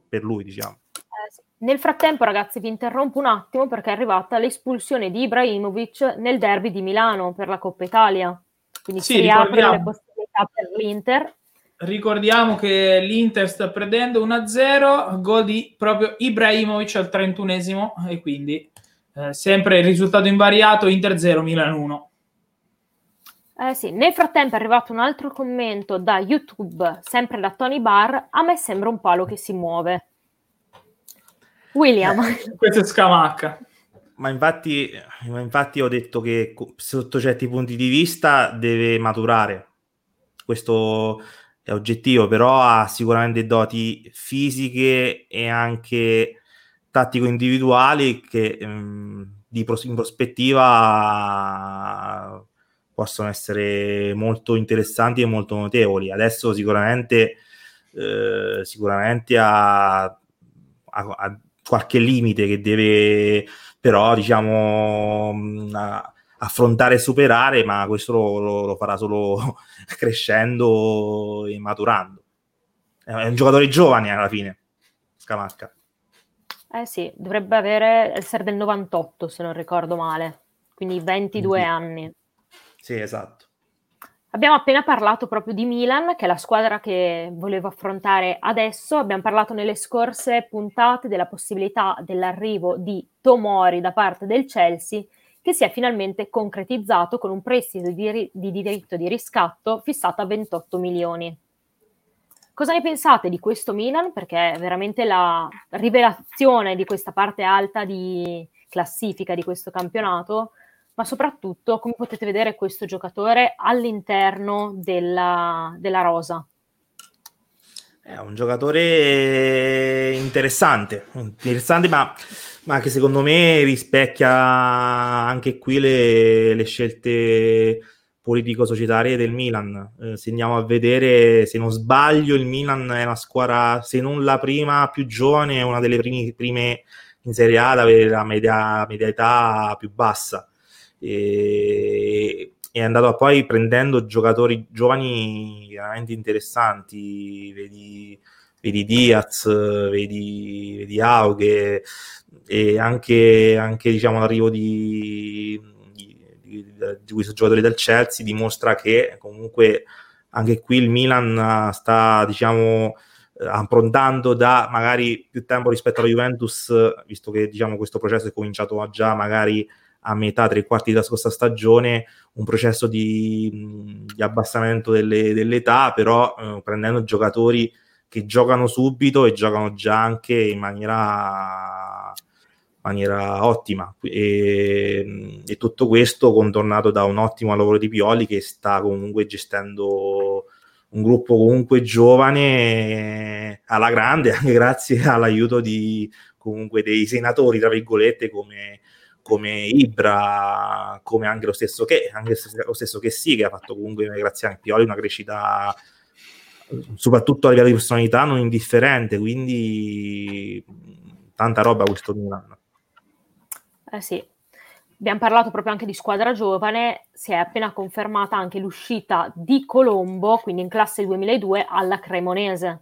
per lui, diciamo. Eh, nel frattempo, ragazzi, vi interrompo un attimo perché è arrivata l'espulsione di Ibrahimovic nel derby di Milano per la Coppa Italia. Quindi sì, si riaprono le possibilità per l'Inter. Ricordiamo che l'Inter sta perdendo 1-0, gol di proprio Ibrahimovic al 31esimo e quindi eh, sempre il risultato invariato, Inter 0, Milan 1. Eh sì, nel frattempo è arrivato un altro commento da YouTube, sempre da Tony Barr. A me sembra un palo che si muove. William. Eh, questo è scamacca. Ma infatti, ma infatti ho detto che sotto certi punti di vista deve maturare. Questo è oggettivo, però ha sicuramente doti fisiche e anche tattico-individuali che ehm, di pros- in prospettiva possono essere molto interessanti e molto notevoli. Adesso sicuramente, eh, sicuramente ha, ha, ha, qualche limite che deve però diciamo affrontare e superare, ma questo lo, lo, lo farà solo crescendo e maturando. È un giocatore giovane alla fine, Scamacca. Eh sì, dovrebbe avere, essere del 98 se non ricordo male, quindi 22 sì. anni. Sì, esatto. Abbiamo appena parlato proprio di Milan, che è la squadra che volevo affrontare adesso. Abbiamo parlato nelle scorse puntate della possibilità dell'arrivo di Tomori da parte del Chelsea, che si è finalmente concretizzato con un prestito di, di diritto di riscatto fissato a 28 milioni. Cosa ne pensate di questo Milan? Perché è veramente la rivelazione di questa parte alta di classifica di questo campionato ma soprattutto come potete vedere questo giocatore all'interno della, della rosa. È un giocatore interessante, interessante ma, ma che secondo me rispecchia anche qui le, le scelte politico-societarie del Milan. Eh, se andiamo a vedere, se non sbaglio, il Milan è una squadra, se non la prima più giovane, una delle prime, prime in Serie A ad avere la media, media età più bassa e è andato poi prendendo giocatori giovani veramente interessanti, vedi, vedi Diaz, vedi, vedi Aughe e anche, anche diciamo, l'arrivo di, di, di, di questo giocatore del Chelsea dimostra che comunque anche qui il Milan sta diciamo approntando da magari più tempo rispetto alla Juventus, visto che diciamo, questo processo è cominciato già magari a metà, tre quarti della scorsa stagione, un processo di, di abbassamento delle, dell'età, però eh, prendendo giocatori che giocano subito e giocano già anche in maniera, maniera ottima. E, e, tutto questo contornato da un ottimo lavoro di Pioli che sta comunque gestendo un gruppo comunque giovane alla grande, anche grazie all'aiuto di comunque dei senatori, tra virgolette, come come Ibra, come anche lo stesso che, anche lo stesso che sì, che ha fatto comunque grazie a Pioli una crescita soprattutto a livello di personalità non indifferente, quindi tanta roba questo Milan. Eh sì, abbiamo parlato proprio anche di squadra giovane, si è appena confermata anche l'uscita di Colombo, quindi in classe 2002, alla Cremonese.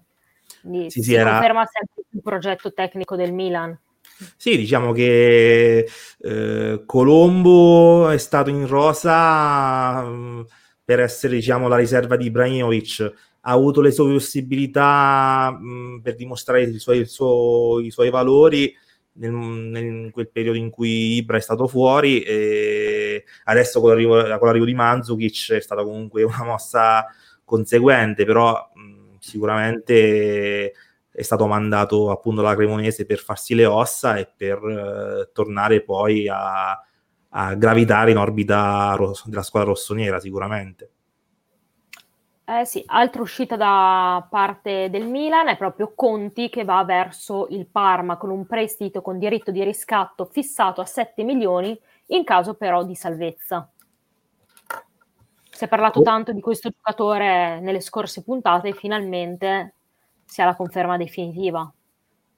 Quindi sì, si sì, era... conferma sempre il progetto tecnico del Milan. Sì, diciamo che eh, Colombo è stato in rosa mm, per essere diciamo, la riserva di Ibrahimovic, ha avuto le sue possibilità mh, mm, per dimostrare i suoi, suo, i suoi valori nel, nel, in quel periodo in cui Ibra è stato fuori e adesso con l'arrivo, con l'arrivo di Mandzukic è stata comunque una mossa conseguente, però mh, sicuramente è stato mandato appunto alla Cremonese per farsi le ossa e per eh, tornare poi a, a gravitare in orbita ros- della squadra rossonera sicuramente. Eh sì, altra uscita da parte del Milan è proprio Conti che va verso il Parma con un prestito con diritto di riscatto fissato a 7 milioni in caso però di salvezza. Si è parlato oh. tanto di questo giocatore nelle scorse puntate e finalmente si ha la conferma definitiva.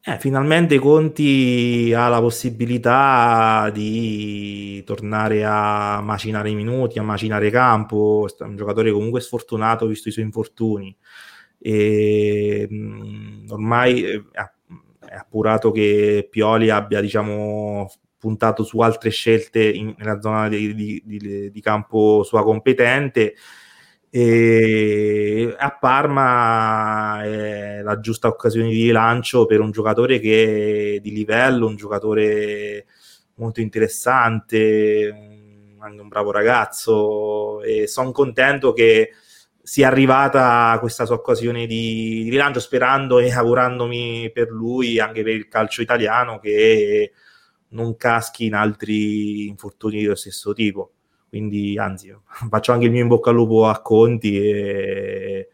Eh, finalmente Conti ha la possibilità di tornare a macinare i minuti, a macinare campo. È un giocatore comunque sfortunato visto i suoi infortuni. E, mm, ormai è, è appurato che Pioli abbia diciamo, puntato su altre scelte in, nella zona di, di, di, di campo sua competente e a Parma è la giusta occasione di rilancio per un giocatore che è di livello, un giocatore molto interessante, anche un bravo ragazzo. E sono contento che sia arrivata questa sua occasione di, di rilancio sperando e augurandomi per lui anche per il calcio italiano che non caschi in altri infortuni dello stesso tipo quindi anzi faccio anche il mio in bocca al lupo a Conti e,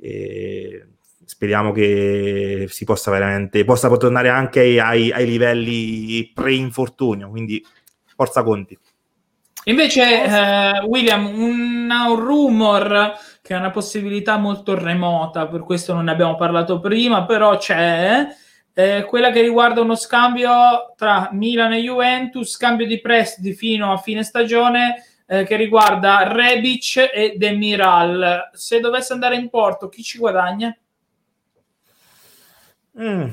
e speriamo che si possa veramente possa tornare anche ai, ai, livelli pre-infortunio quindi forza Conti. Invece eh, William un, un rumor che è una possibilità molto remota per questo non ne abbiamo parlato prima però c'è eh, quella che riguarda uno scambio tra Milan e Juventus, scambio di prestiti fino a fine stagione eh, che riguarda Rebic e Demiral. Se dovesse andare in porto, chi ci guadagna? Mm.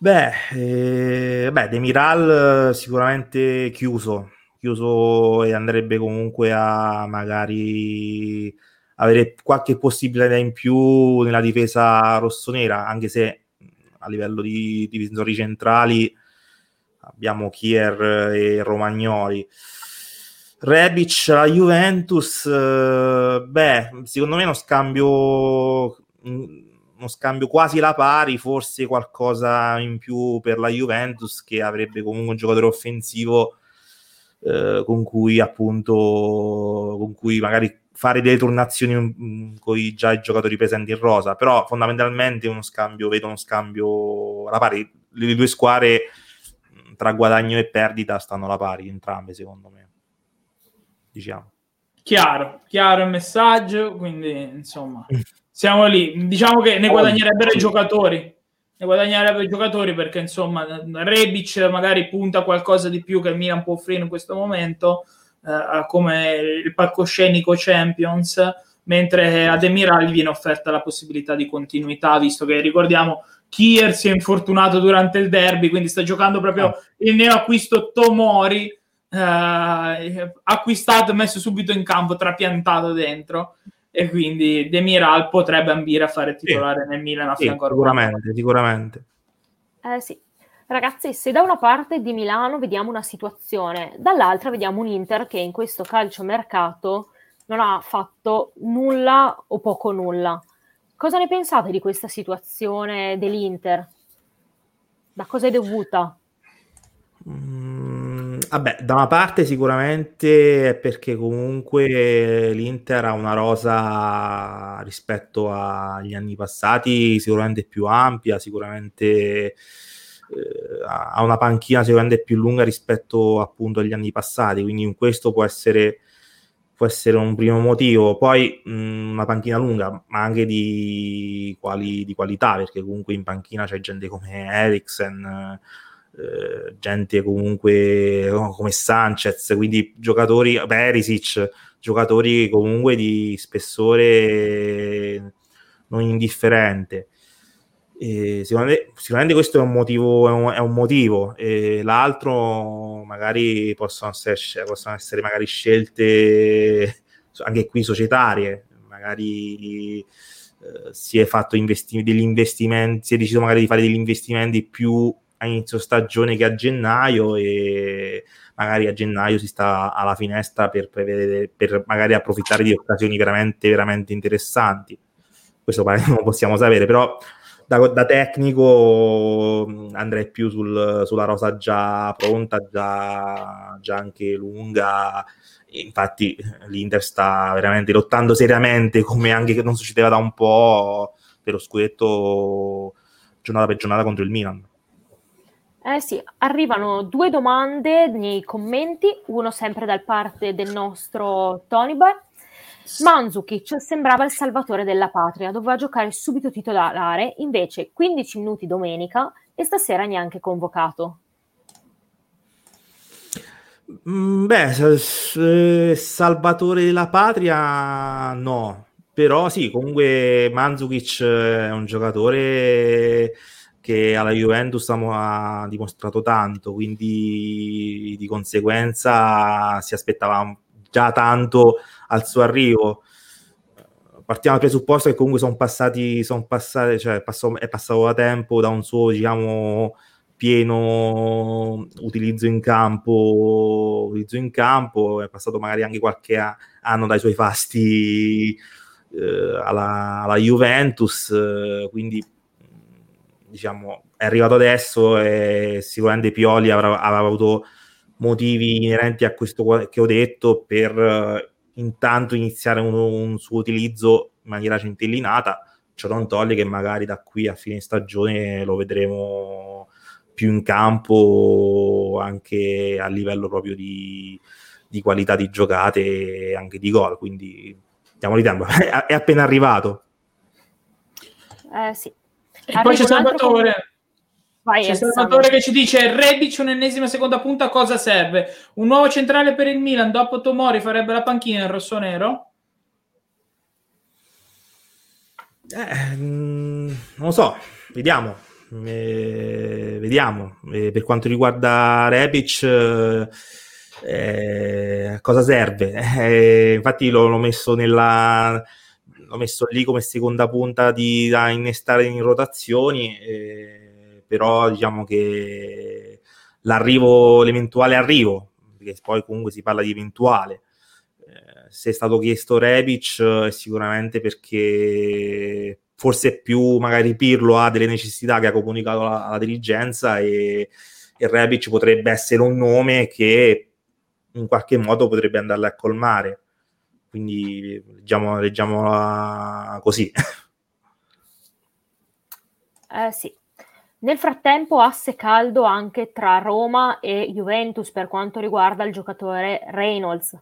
Beh, eh, beh, Demiral sicuramente chiuso, chiuso e andrebbe comunque a magari avere qualche possibilità in più nella difesa rossonera, anche se a livello di divisori centrali abbiamo Kier e Romagnoli. Rebic la Juventus, eh, beh, secondo me uno scambio, uno scambio quasi la pari, forse qualcosa in più per la Juventus che avrebbe comunque un giocatore offensivo eh, con cui appunto con cui magari fare delle turnazioni um, con i, già i giocatori presenti in rosa, però fondamentalmente uno scambio, vedo uno scambio alla pari, le due squadre tra guadagno e perdita stanno alla pari entrambe, secondo me. Diciamo. Chiaro, chiaro il messaggio, quindi insomma, siamo lì. Diciamo che ne guadagnerebbero i giocatori. Ne guadagnerebbero i giocatori perché insomma Rebic magari punta qualcosa di più che il Milan può offrire in questo momento eh, come il palcoscenico Champions, mentre ad Emiral viene offerta la possibilità di continuità, visto che ricordiamo Kier si è infortunato durante il derby, quindi sta giocando proprio ah. il neoacquisto Tomori, eh, acquistato e messo subito in campo, trapiantato dentro. E quindi Demiral potrebbe ambire a fare titolare sì. nel Milan a sì, fianco Sicuramente, sicuramente. Eh sì, Ragazzi, se da una parte di Milano vediamo una situazione, dall'altra vediamo un Inter che in questo calciomercato non ha fatto nulla o poco nulla. Cosa ne pensate di questa situazione dell'Inter? Da cosa è dovuta? Mm, vabbè, da una parte sicuramente è perché comunque l'Inter ha una rosa rispetto agli anni passati sicuramente più ampia, sicuramente eh, ha una panchina sicuramente più lunga rispetto appunto agli anni passati, quindi in questo può essere, può essere un primo motivo. Poi mh, mm, una panchina lunga, ma anche di, quali, di, qualità, perché comunque in panchina c'è gente come Eriksen, eh, gente comunque come Sanchez, quindi giocatori, Perisic, giocatori comunque di spessore non indifferente. E sicuramente, sicuramente, questo è un motivo, è un, è un motivo. E l'altro magari possono essere, possono essere magari scelte anche qui societarie, magari eh, si è fatto investi- degli investimenti, si è deciso magari di fare degli investimenti più a inizio stagione che a gennaio e magari a gennaio si sta alla finestra per, prevedere, per magari approfittare di occasioni veramente, veramente interessanti. Questo non possiamo sapere, però da, da tecnico andrei più sul, sulla rosa già pronta, già, già anche lunga. Infatti l'Inter sta veramente lottando seriamente, come anche non succedeva da un po' per lo scudetto giornata per giornata contro il Milan. Eh sì, arrivano due domande nei commenti, uno sempre da parte del nostro Tony Bar. Mandzukic sembrava il salvatore della patria, doveva giocare subito titolare, invece 15 minuti domenica e stasera neanche convocato. Mm, beh, salvatore della patria no, però sì, comunque Mandzukic è un giocatore che alla Juventus ha dimostrato tanto, quindi di conseguenza si aspettava già tanto al suo arrivo. Partiamo dal presupposto che comunque sono passati, sono passati, cioè passo, è passato da tempo da un suo, diciamo, pieno utilizzo in campo, utilizzo in campo, è passato magari anche qualche anno dai suoi fasti eh, alla, alla, Juventus, quindi diciamo, è arrivato adesso e sicuramente Pioli avrà, avrà avuto motivi inerenti a questo che ho detto per intanto iniziare un, un, suo utilizzo in maniera centellinata. Ciò non toglie che magari da qui a fine stagione lo vedremo più in campo anche a livello proprio di, di qualità di giocate e anche di gol. Quindi diamogli tempo, è appena arrivato. Eh sì, e poi c'è Salvatore. Vai, c'è Salvatore che ci dice Rebic un'ennesima seconda punta cosa serve? Un nuovo centrale per il Milan dopo Tomori farebbe la panchina in rosso-nero? Eh, non lo so, vediamo. Eh, vediamo. Eh, per quanto riguarda Rebic, eh, cosa serve? Eh, infatti l'ho, l'ho messo nella l'ho messo lì come seconda punta di, da innestare in rotazioni, eh, però diciamo che l'arrivo, l'eventuale arrivo, perché poi comunque si parla di eventuale, eh, se è stato chiesto Rebic è sicuramente perché forse più magari Pirlo ha delle necessità che ha comunicato alla, alla dirigenza e, e Rebic potrebbe essere un nome che in qualche modo potrebbe andarle a colmare quindi leggiamo, leggiamola così. Eh sì. Nel frattempo asse caldo anche tra Roma e Juventus per quanto riguarda il giocatore Reynolds.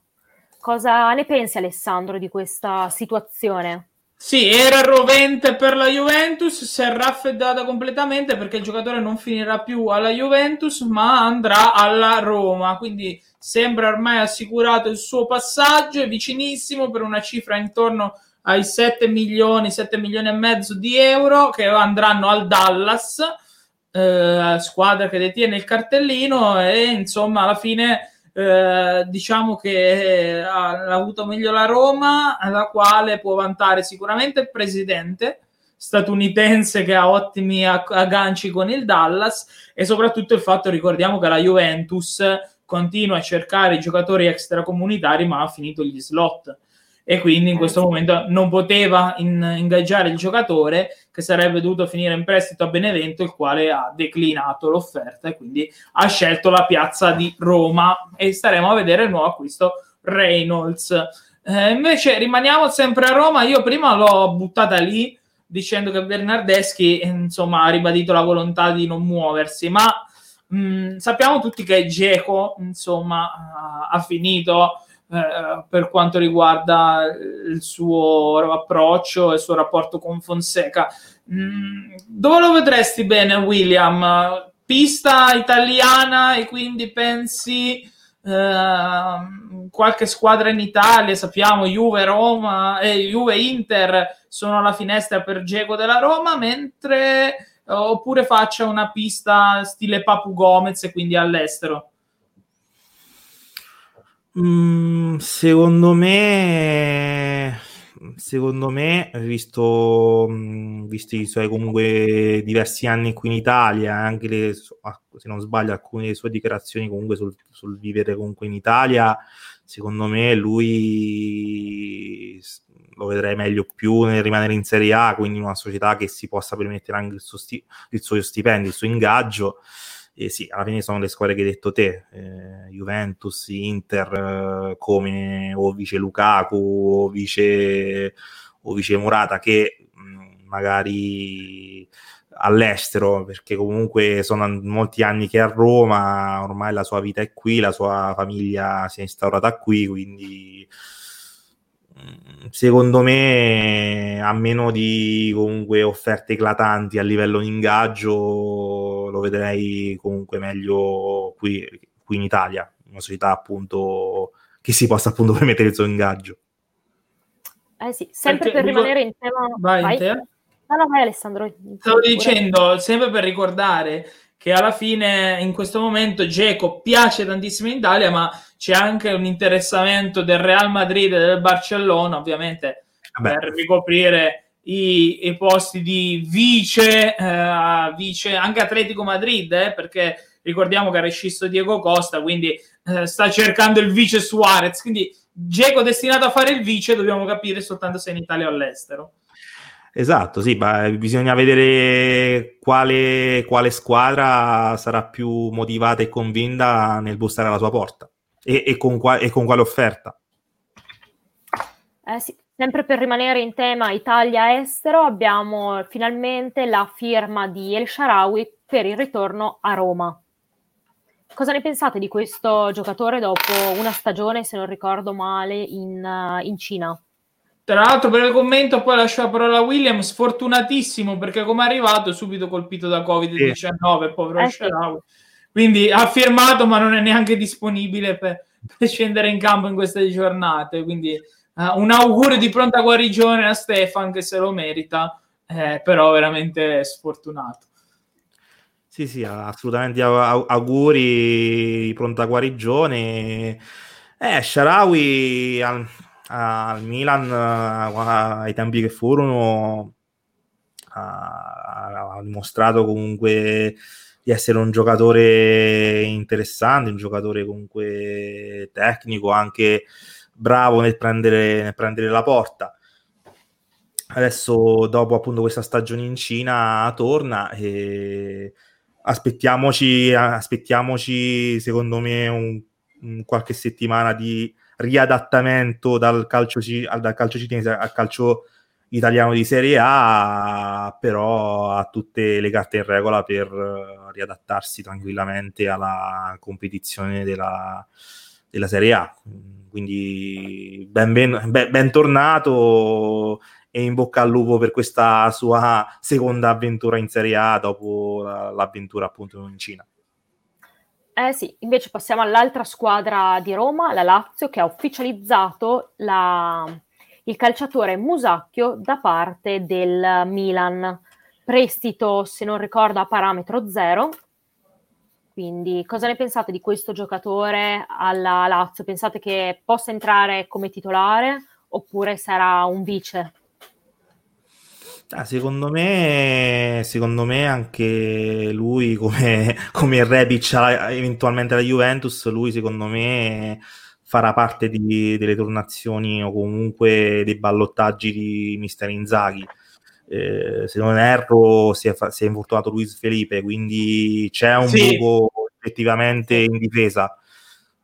Cosa ne pensi Alessandro di questa situazione? Sì, era rovente per la Juventus, si è raffreddata completamente perché il giocatore non finirà più alla Juventus ma andrà alla Roma, quindi sembra ormai assicurato il suo passaggio, è vicinissimo per una cifra intorno ai 7 milioni, 7 milioni e mezzo di euro che andranno al Dallas, eh, squadra che detiene il cartellino e insomma alla fine eh, diciamo che ha, avuto meglio la Roma, la quale può vantare sicuramente il presidente statunitense che ha ottimi agganci con il Dallas e soprattutto il fatto, ricordiamo che la Juventus continua a cercare i giocatori extracomunitari ma ha finito gli slot. E quindi in eh, questo momento non poteva in, ingaggiare il giocatore che sarebbe dovuto finire in prestito a Benevento il quale ha declinato l'offerta e quindi ha scelto la piazza di Roma. E staremo a vedere il nuovo acquisto Reynolds. Eh, invece rimaniamo sempre a Roma. Io prima l'ho buttata lì dicendo che Bernardeschi insomma ha ribadito la volontà di non muoversi ma Mm, sappiamo tutti che Geco, insomma, ha, finito eh, per quanto riguarda il suo approccio e il suo rapporto con Fonseca. Mm, dove lo vedresti bene, William? pista italiana e quindi pensi Uh, qualche squadra in Italia, sappiamo Juve, Roma e eh, Juve Inter sono alla finestra per Geco della Roma, mentre oppure faccia una pista stile Papu Gomez e quindi all'estero. Mm, secondo me secondo me, visto, visti i suoi comunque diversi anni qui in Italia, anche le, se non sbaglio, alcune delle sue dichiarazioni comunque sul, sul vivere comunque in Italia, secondo me lui lo vedrei meglio più nel rimanere in Serie A, quindi in una società che si possa permettere anche il suo, sti- il suo stipendio, il suo ingaggio e sì, alla fine sono le squadre che hai detto te, eh, Juventus, Inter, eh, come o vice Lukaku o vice, o vice Murata, che mh, mm, magari all'estero, perché comunque sono molti anni che è a Roma, ormai la sua vita è qui, la sua famiglia si è instaurata qui, quindi secondo me a meno di comunque offerte eclatanti a livello di ingaggio lo vedrei comunque meglio qui, qui in Italia una società appunto che si possa appunto permettere il suo ingaggio eh sì, sempre Perché, per rimanere in tema vai, vai. Te? No, no, vai Alessandro stavo dicendo, sempre per ricordare che alla fine in questo momento Geco piace tantissimo in Italia ma c'è anche un interessamento del Real Madrid e del Barcellona, ovviamente Vabbè. per ricoprire i, i, posti di vice, eh, vice anche Atletico Madrid, eh, perché ricordiamo che ha rescisso Diego Costa, quindi eh, sta cercando il vice Suarez, quindi Diego destinato a fare il vice, dobbiamo capire soltanto se in Italia o all'estero. Esatto, sì, ma bisogna vedere quale, quale, squadra sarà più motivata e convinta nel bussare alla sua porta e, e, con, qua, e con, quale offerta. Eh sì, sempre per rimanere in tema Italia-estero, abbiamo finalmente la firma di El Sharawi per il ritorno a Roma. Cosa ne pensate di questo giocatore dopo una stagione, se non ricordo male, in, uh, in Cina? Tra l'altro, per il commento, poi lascio la parola a William. Sfortunatissimo perché, come è arrivato, subito colpito da Covid-19, sì. povero eh, Sharawi. Sì. Quindi ha firmato, ma non è neanche disponibile per, per scendere in campo in queste giornate. Quindi uh, un augurio di pronta guarigione a Stefan che se lo merita, eh, però veramente sfortunato. Sì, sì, assolutamente auguri di pronta guarigione. Eh, Sharawi al, al Milan ai tempi che furono ha, ha dimostrato comunque di essere un giocatore interessante, un giocatore comunque tecnico, anche bravo nel prendere, nel prendere la porta. Adesso, dopo appunto questa stagione in Cina, torna e aspettiamoci, aspettiamoci secondo me un, un qualche settimana di riadattamento dal calcio, dal calcio cinese al calcio italiano di Serie A, però ha tutte le carte in regola per eh, riadattarsi tranquillamente alla competizione della, della Serie A. Quindi ben, ben, ben, bentornato e in bocca al lupo per questa sua seconda avventura in Serie A dopo l'avventura appunto in Cina. Eh sì, invece passiamo all'altra squadra di Roma, la Lazio, che ha ufficializzato la, il calciatore Musacchio da parte del Milan. Prestito, se non ricordo, a parametro zero. Quindi cosa ne pensate di questo giocatore alla Lazio? Pensate che possa entrare come titolare oppure sarà un vice? Ah, secondo, me, secondo me anche lui come, come Rebic eventualmente la Juventus, lui secondo me farà parte di, delle tornazioni o comunque dei ballottaggi di Mister Inzaghi. Eh, se non erro, si è, si è, infortunato Luis Felipe, quindi c'è un sì. buco effettivamente in difesa.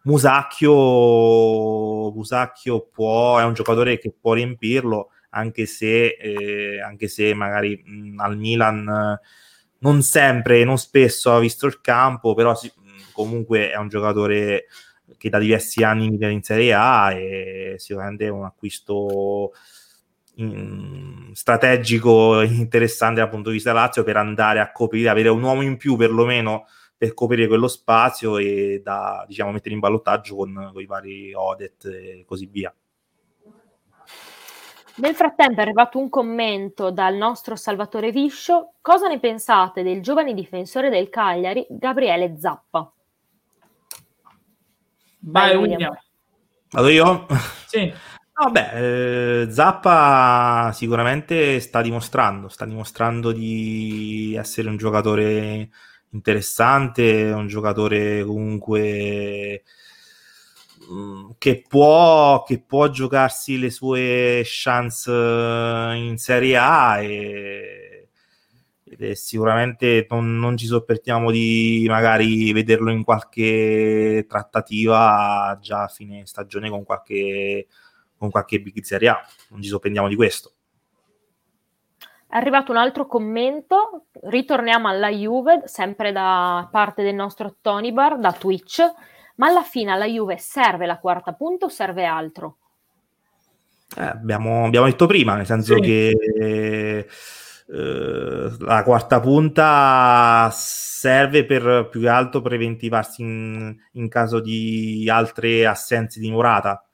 Musacchio, Musacchio può, è un giocatore che può riempirlo, anche se, eh, anche se magari mh, al Milan eh, non sempre, non spesso ha visto il campo, però si, comunque è un giocatore che da diversi anni in Serie A e sicuramente è un acquisto in, strategico interessante dal punto di vista Lazio per andare a coprire, avere un uomo in più perlomeno per coprire quello spazio e da diciamo mettere in ballottaggio con, con i vari Odet e così via. Nel frattempo è arrivato un commento dal nostro Salvatore Viscio. Cosa ne pensate del giovane difensore del Cagliari, Gabriele Zappa? Vai, William. Vado io? Sì. Vabbè, eh, Zappa sicuramente sta dimostrando, sta dimostrando di essere un giocatore interessante, un giocatore comunque che può, che può giocarsi le sue chance eh, in Serie A e, e sicuramente non, non, ci sopportiamo di magari vederlo in qualche trattativa già a fine stagione con qualche, con qualche big Serie A, non ci sorprendiamo di questo. È arrivato un altro commento, ritorniamo alla Juve, sempre da parte del nostro Tony Bar, da Twitch, ma alla fine alla Juve serve la quarta punta o serve altro? Eh, abbiamo, abbiamo, detto prima, nel senso sì. che eh, la quarta punta serve per più che altro preventivarsi in, in caso di altre assenze di Morata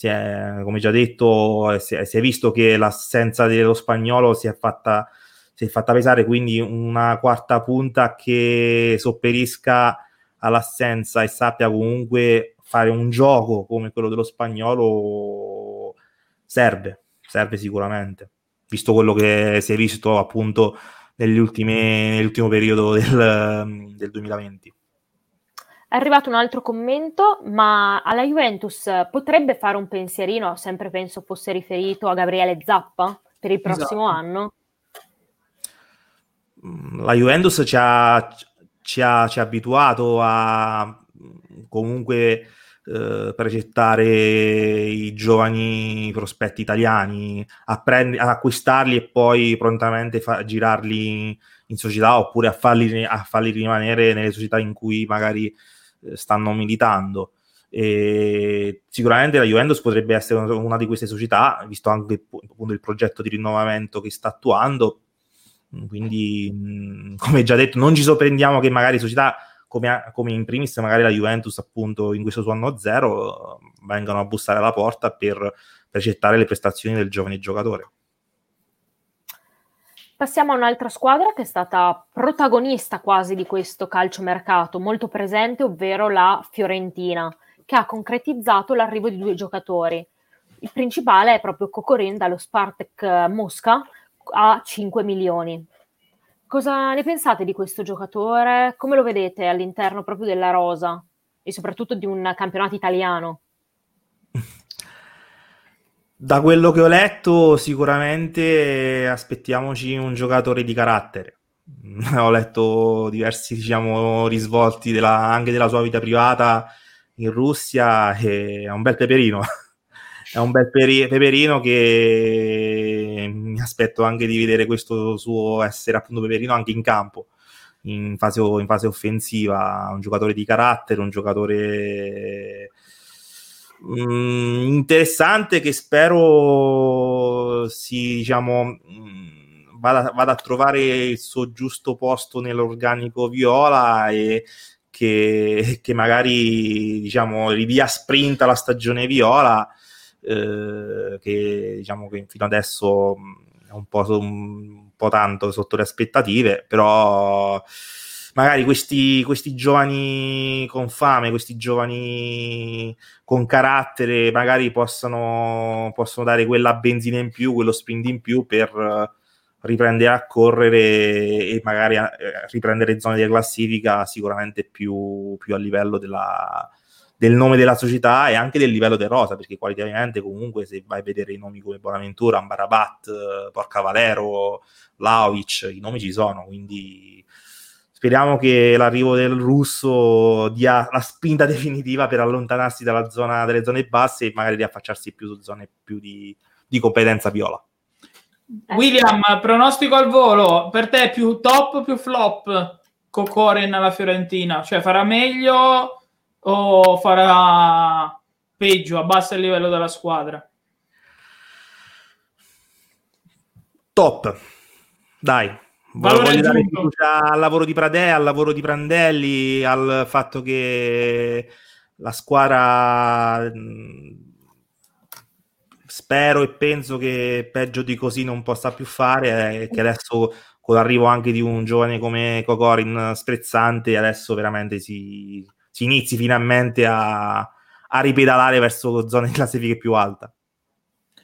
è, come già detto, si è, si è, visto che l'assenza dello spagnolo si è, fatta, si è fatta pesare, quindi una quarta punta che sopperisca all'assenza e sappia comunque fare un gioco come quello dello spagnolo serve, serve sicuramente, visto quello che si è visto appunto nell'ultimo periodo del, del 2020. È arrivato un altro commento, ma alla Juventus potrebbe fare un pensierino, sempre penso fosse riferito a Gabriele Zappa per il prossimo esatto. anno? La Juventus ci ha, ci ha, ci ha abituato a comunque eh, progettare i giovani prospetti italiani, a prend- ad acquistarli e poi prontamente fa- girarli in società oppure a farli, a farli rimanere nelle società in cui magari eh, stanno militando. E sicuramente la Juventus potrebbe essere una di queste società, visto anche appunto, il progetto di rinnovamento che sta attuando. Quindi, come già detto, non ci sorprendiamo che magari società come, come in primis, magari la Juventus, appunto, in questo suo anno zero, vengano a bussare alla porta per, per le prestazioni del giovane giocatore. Passiamo a un'altra squadra che è stata protagonista quasi di questo calciomercato, molto presente, ovvero la Fiorentina, che ha concretizzato l'arrivo di due giocatori. Il principale è proprio Cocorin dallo Spartak Mosca a 5 milioni. Cosa ne pensate di questo giocatore? Come lo vedete all'interno proprio della rosa e soprattutto di un campionato italiano? Da quello che ho letto, sicuramente aspettiamoci un giocatore di carattere. ho letto diversi, diciamo, risvolti della, anche della sua vita privata in Russia e è un bel peperino. è un bel peri- peperino che mi aspetto anche di vedere questo suo essere appunto peperino anche in campo. In fase, in fase offensiva, un giocatore di carattere, un giocatore mm, interessante che spero si diciamo mm, vada, vada, a trovare il suo giusto posto nell'organico viola e che, che magari diciamo ridia sprint la stagione viola eh, che diciamo che fino adesso è un po', un po' tanto sotto le aspettative però magari questi, questi giovani con fame, questi giovani con carattere, magari possono, possono dare quella benzina in più, quello sprint in più per riprendere a correre e magari eh, riprendere zone di classifica sicuramente più, più a livello della, del nome della società e anche del livello del rosa, perché qualitativamente comunque se vai a vedere i nomi come Bonaventura, Ambarabat, Porca Valero, Laovic, i nomi ci sono, quindi Speriamo che l'arrivo del russo dia la spinta definitiva per allontanarsi dalla zona, dalle zone basse e magari riaffacciarsi più su zone più di, di competenza viola. William, pronostico al volo, per te più top o più flop Cocoren alla Fiorentina? Cioè farà meglio o farà peggio, abbassa il livello della squadra? top, dai. Valore voglio dare fiducia al lavoro di Pradè, al lavoro di Prandelli, al fatto che la squadra spero e penso che peggio di così non possa più fare e che adesso con l'arrivo anche di un giovane come Kokorin sprezzante adesso veramente si, si inizi finalmente a, a ripedalare verso zone di classifiche più alta.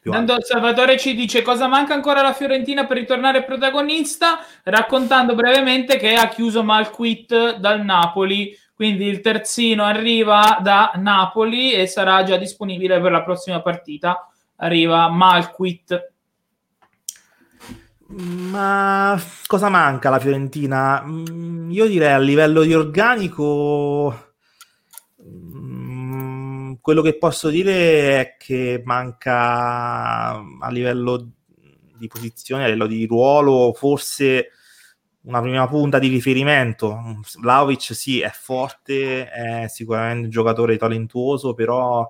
Nando Salvatore ci dice cosa manca ancora alla Fiorentina per ritornare protagonista, raccontando brevemente che ha chiuso Malquit dal Napoli, quindi il terzino arriva da Napoli e sarà già disponibile per la prossima partita. Arriva Malquit. Ma cosa manca alla Fiorentina? Mm, io direi a livello di organico quello che posso dire è che manca a livello di posizione, a livello di ruolo, forse una prima punta di riferimento. Vlaovic sì, è forte, è sicuramente un giocatore talentuoso, però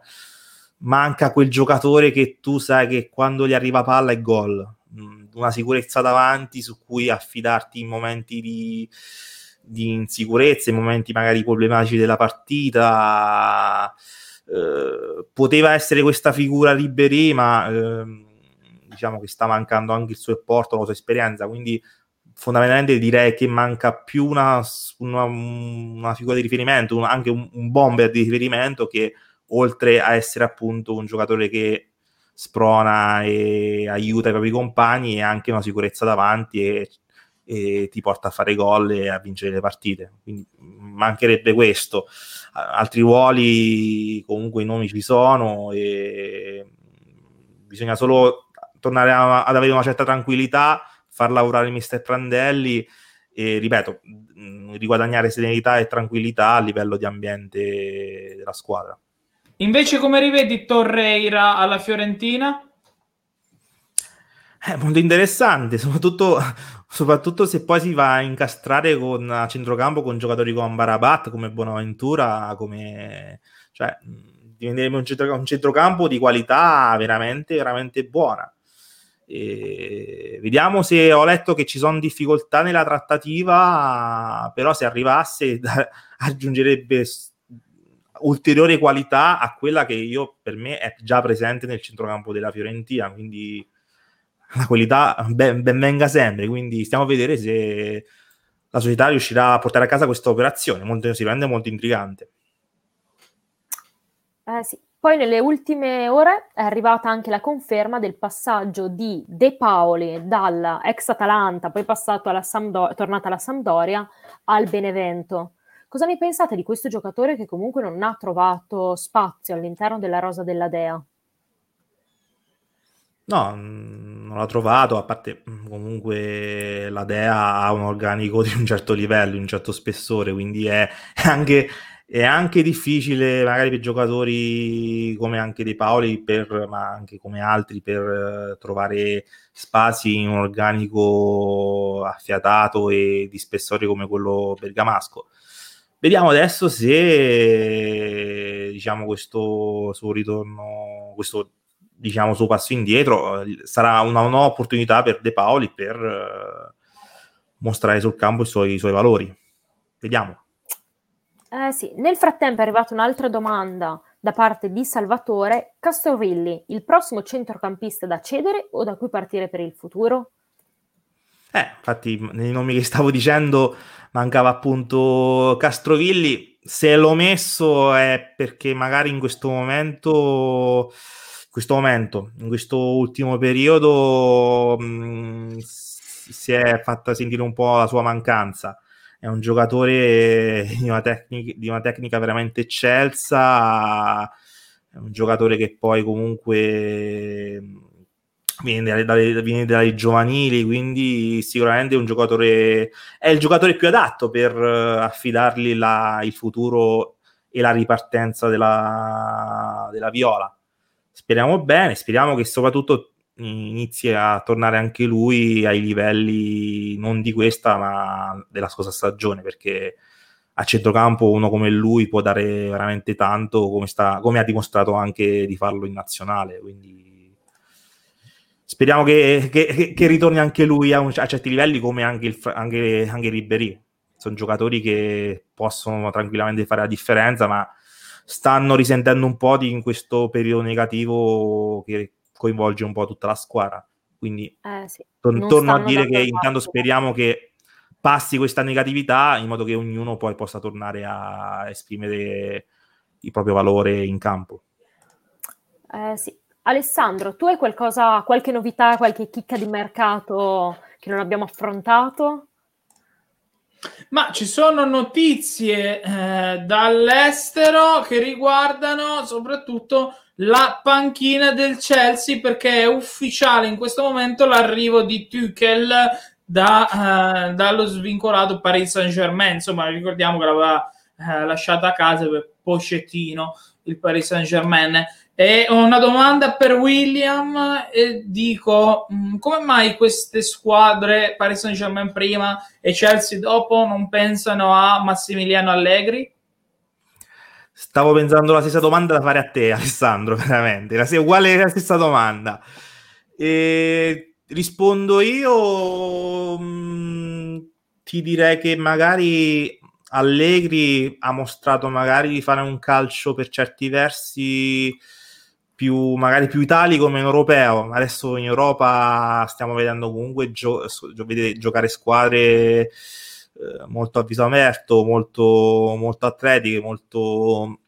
manca quel giocatore che tu sai che quando gli arriva palla è gol. Mm, una sicurezza davanti su cui affidarti in momenti di, di insicurezza, in momenti magari problematici della partita eh, poteva essere questa figura Ribery, ma eh, diciamo che sta mancando anche il suo apporto, la sua esperienza, quindi fondamentalmente direi che manca più una, una, una figura di riferimento, un, anche un, un, bomber di riferimento che oltre a essere appunto un giocatore che sprona e aiuta i propri compagni, è anche una sicurezza davanti e, e ti porta a fare gol e a vincere le partite. Quindi mancherebbe questo altri ruoli comunque i nomi ci sono e bisogna solo tornare a, ad avere una certa tranquillità, far lavorare mister Prandelli e ripeto, riguadagnare serenità e tranquillità a livello di ambiente della squadra. Invece come rivedi Torreira alla Fiorentina? È molto interessante, soprattutto, soprattutto, se poi si va a incastrare con, a centrocampo con giocatori come Barabat, come Bonaventura, come... Cioè, diventerebbe un, centro, un centrocampo di qualità veramente, veramente buona. E vediamo se ho letto che ci sono difficoltà nella trattativa, però se arrivasse da, aggiungerebbe ulteriore qualità a quella che io per me è già presente nel centrocampo della Fiorentina, quindi la qualità ben, ben, venga sempre, quindi stiamo a vedere se la società riuscirà a portare a casa questa operazione, molto, si rende molto intrigante. Eh sì. Poi nelle ultime ore è arrivata anche la conferma del passaggio di De Paoli dalla ex Atalanta, poi passato alla Sampdo- tornata alla Sampdoria, al Benevento. Cosa ne pensate di questo giocatore che comunque non ha trovato spazio all'interno della rosa della Dea? No, non l'ho trovato, a parte comunque la Dea ha un organico di un certo livello, di un certo spessore, quindi è anche, è anche difficile magari per giocatori come anche dei Paoli, per, ma anche come altri, per uh, trovare spazi in un organico affiatato e di spessore come quello bergamasco. Vediamo adesso se diciamo questo suo ritorno, questo diciamo, suo passo indietro, eh, sarà una nuova opportunità per De Paoli per uh, mostrare sul campo i suoi, i suoi valori. Vediamo. Eh sì. Nel frattempo è arrivata un'altra domanda da parte di Salvatore. Castrovilli, il prossimo centrocampista da cedere o da cui partire per il futuro? Eh, infatti, nei nomi che stavo dicendo mancava appunto Castrovilli. Se l'ho messo è perché magari in questo momento questo momento, in questo ultimo periodo, mh, mm, si è fatta sentire un po' la sua mancanza. È un giocatore di una, tecnica, di una tecnica veramente eccelsa, è un giocatore che poi comunque viene dalle, viene dalle giovanili, quindi sicuramente è un giocatore, è il giocatore più adatto per affidargli la, il futuro e la ripartenza della, della Viola speriamo bene, speriamo che soprattutto inizi a tornare anche lui ai livelli non di questa ma della scorsa stagione perché a centrocampo uno come lui può dare veramente tanto come, sta, come ha dimostrato anche di farlo in nazionale quindi speriamo che, che, che, ritorni anche lui a, un, a, certi livelli come anche, il, anche, anche Ribéry. Sono giocatori che possono tranquillamente fare la differenza, ma stanno risentendo un po' di in questo periodo negativo che coinvolge un po' tutta la squadra. Quindi eh, sì. to- torno a dire che intanto speriamo che passi questa negatività in modo che ognuno poi possa tornare a esprimere il proprio valore in campo. Eh, sì. Alessandro, tu hai qualcosa, qualche novità, qualche chicca di mercato che non abbiamo affrontato? Ma ci sono notizie eh, dall'estero che riguardano soprattutto la panchina del Chelsea perché è ufficiale in questo momento l'arrivo di Tuchel da, uh, dallo svincolato Paris Saint Germain. Insomma, ricordiamo che l'aveva uh, lasciata a casa per Pocettino, il Paris Saint E una domanda per William e dico mm, come mai queste squadre Paris Saint Germain prima e Chelsea dopo non pensano a Massimiliano Allegri? Stavo pensando la stessa domanda da fare a te, Alessandro, veramente. La, uguale la stessa domanda. E rispondo io. Mh, mm, ti direi che magari Allegri ha mostrato magari di fare un calcio per certi versi più magari più italico meno europeo adesso in Europa stiamo vedendo comunque gio- giocare squadre eh, molto a viso aperto, molto, molto atletiche, molto,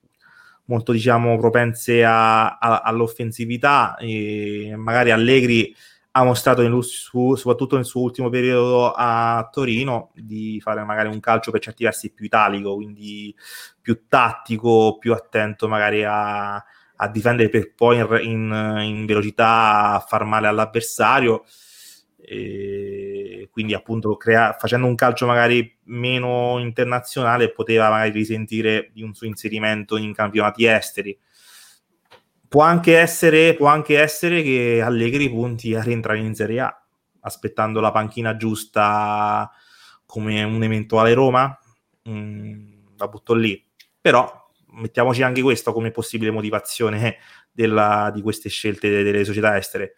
molto diciamo propense a, a, all'offensività. E magari Allegri ha mostrato nel, su, soprattutto nel suo ultimo periodo a Torino di fare magari un calcio per certi versi più italico, quindi più tattico, più attento magari a, a difendere per poi in, in, in velocità far male all'avversario. E quindi appunto crea- facendo un calcio magari meno internazionale poteva magari risentire di un suo inserimento in campionati esteri. Può anche essere, può anche essere che Allegri punti a rientrare in Serie A aspettando la panchina giusta come un eventuale Roma? Mm, la butto lì. Però mettiamoci anche questo come possibile motivazione della, di queste scelte delle società estere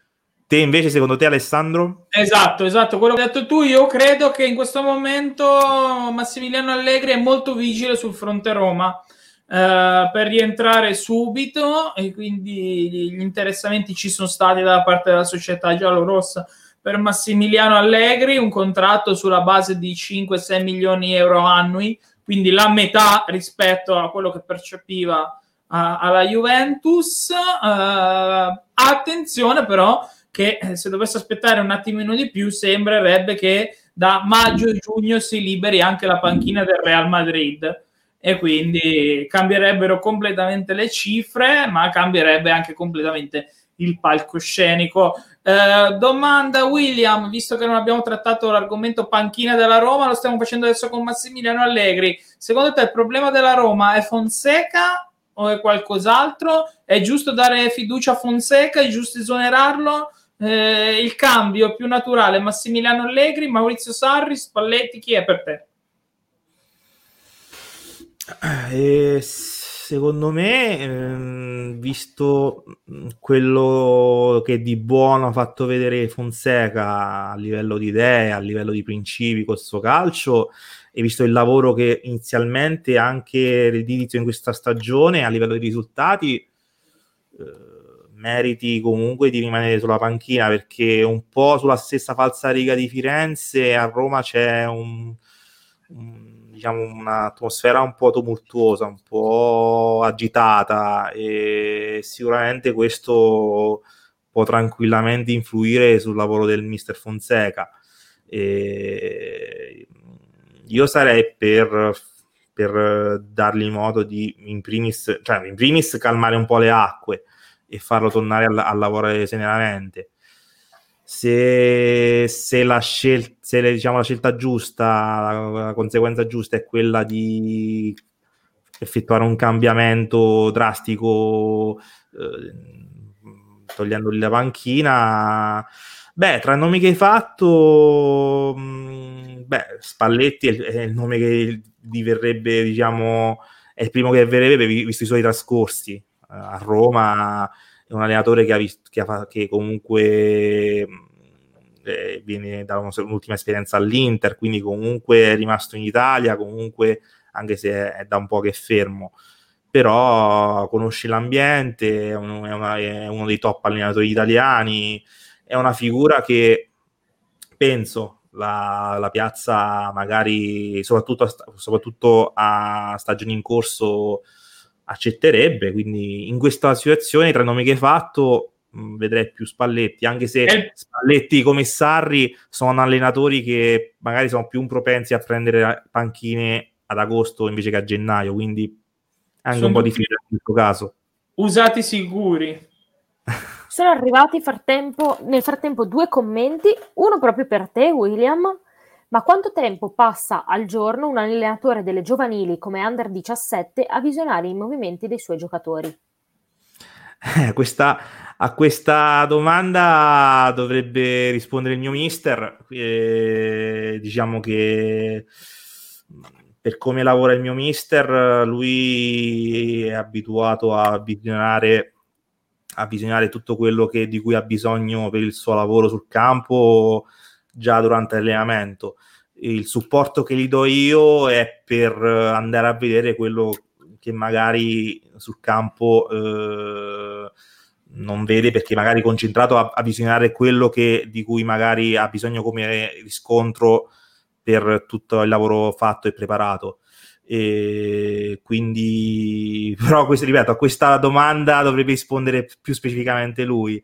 Te invece, secondo te, Alessandro? Esatto, esatto, quello che hai detto tu. Io credo che in questo momento Massimiliano Allegri è molto vigile sul fronte Roma eh, per rientrare subito e quindi gli interessamenti ci sono stati da parte della società giallorossa per Massimiliano Allegri, un contratto sulla base di 5-6 milioni di euro annui, quindi la metà rispetto a quello che percepiva uh, alla Juventus. Uh, attenzione però che eh, se dovesse aspettare un attimino di più sembrerebbe che da maggio e giugno si liberi anche la panchina del Real Madrid e quindi cambierebbero completamente le cifre ma cambierebbe anche completamente il palcoscenico eh, domanda William visto che non abbiamo trattato l'argomento panchina della Roma lo stiamo facendo adesso con Massimiliano Allegri. Secondo te il problema della Roma è Fonseca o è qualcos'altro? È giusto dare fiducia a Fonseca è giusto esonerarlo? Eh, il cambio più naturale Massimiliano Allegri, Maurizio Sarri, Spalletti, chi è per te? Eh, secondo me, ehm, visto quello che di buono ha fatto vedere Fonseca a livello di idee, a livello di principi col suo calcio, e visto il lavoro che inizialmente anche l'inizio in questa stagione a livello di risultati, eh, meriti comunque di rimanere sulla panchina perché un po' sulla stessa falsa riga di Firenze a Roma c'è un, un, diciamo un'atmosfera un po' tumultuosa, un po' agitata e sicuramente questo può tranquillamente influire sul lavoro del mister Fonseca. E io sarei per, per dargli modo di in primis, cioè in primis calmare un po' le acque e farlo tornare a, a lavorare serenamente. Se, se, la, scel- se diciamo, la scelta giusta, la, la conseguenza giusta è quella di effettuare un cambiamento drastico eh, togliendogli la panchina beh tra i nomi che hai fatto mm, beh Spalletti è, è, il nome che gli verrebbe diciamo è il primo che verrebbe visto i suoi trascorsi a Roma è un allenatore che, ha visto, che, ha, che comunque eh, viene da un'ultima esperienza all'Inter, quindi comunque è rimasto in Italia, comunque anche se è da un po' che è fermo. Però conosce l'ambiente, è una, è uno, dei top allenatori italiani, è una figura che penso la, la piazza magari soprattutto, soprattutto a stagioni in corso accetterebbe, quindi in questa situazione tra i nomi che hai fatto mh, vedrei più Spalletti, anche se eh. Spalletti come Sarri sono allenatori che magari sono più propensi a prendere panchine ad agosto invece che a gennaio, quindi anche Sono un po' difficile in questo caso. Usati sicuri. Sono arrivati frattempo, nel frattempo due commenti, uno proprio per te, William. Ma quanto tempo passa al giorno un allenatore delle giovanili come Under 17 a visionare i movimenti dei suoi giocatori? Eh, questa, a questa domanda dovrebbe rispondere il mio mister. Eh, diciamo che per come lavora il mio mister, lui è abituato a visionare, a visionare tutto quello che, di cui ha bisogno per il suo lavoro sul campo già durante l'allenamento. Il supporto che gli do io è per andare a vedere quello che magari sul campo eh, non vede perché magari concentrato a, a visionare quello che, di cui magari ha bisogno come riscontro per tutto il lavoro fatto e preparato. E quindi, però, questo, ripeto, a questa domanda dovrebbe rispondere più specificamente lui.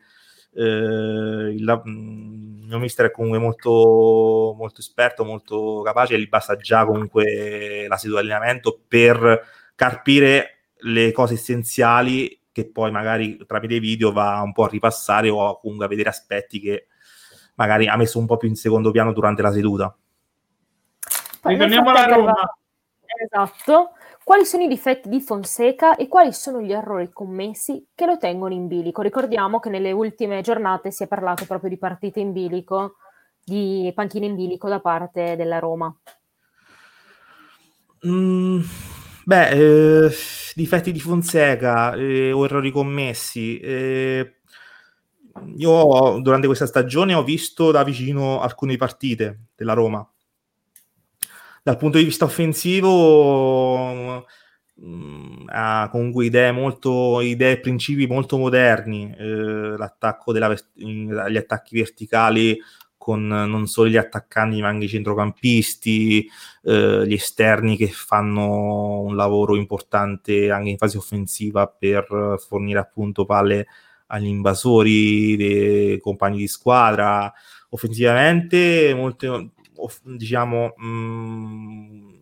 Eh, il, mm, il mio mister è comunque molto, molto esperto, molto capace, gli basta già comunque la seduta di allenamento per carpire le cose essenziali che poi magari tramite video va un po' a ripassare o comunque a vedere aspetti che magari ha messo un po' più in secondo piano durante la seduta. Ritorniamo alla Roma. Esatto. Quali sono i difetti di Fonseca e quali sono gli errori commessi che lo tengono in bilico? Ricordiamo che nelle ultime giornate si è parlato proprio di partite in bilico, di panchine in bilico da parte della Roma. Mm, beh, eh, difetti di Fonseca eh, o errori commessi. Eh, io durante questa stagione ho visto da vicino alcune partite della Roma dal punto di vista offensivo mm, ha comunque idee molto idee e principi molto moderni eh, l'attacco della, gli attacchi verticali con non solo gli attaccanti ma anche i centrocampisti eh, gli esterni che fanno un lavoro importante anche in fase offensiva per fornire appunto palle agli invasori dei compagni di squadra. Offensivamente molte, diciamo, mm,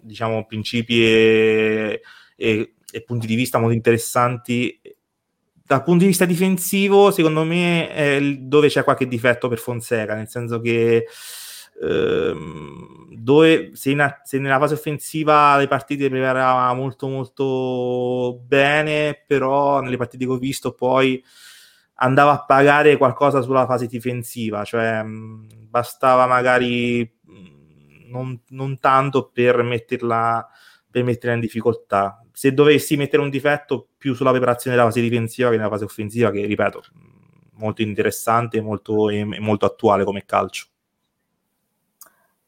diciamo principi e, e, e, punti di vista molto interessanti. Dal punto di vista difensivo, secondo me, è dove c'è qualche difetto per Fonseca, nel senso che ehm, dove se, in, se, nella fase offensiva le partite preparava molto molto bene, però nelle partite che ho visto poi andava a pagare qualcosa sulla fase difensiva, cioè mh, bastava magari non, non tanto per metterla, per metterla in difficoltà. Se dovessi mettere un difetto più sulla preparazione della fase difensiva che nella fase offensiva, che ripeto, molto interessante molto, e molto attuale come calcio.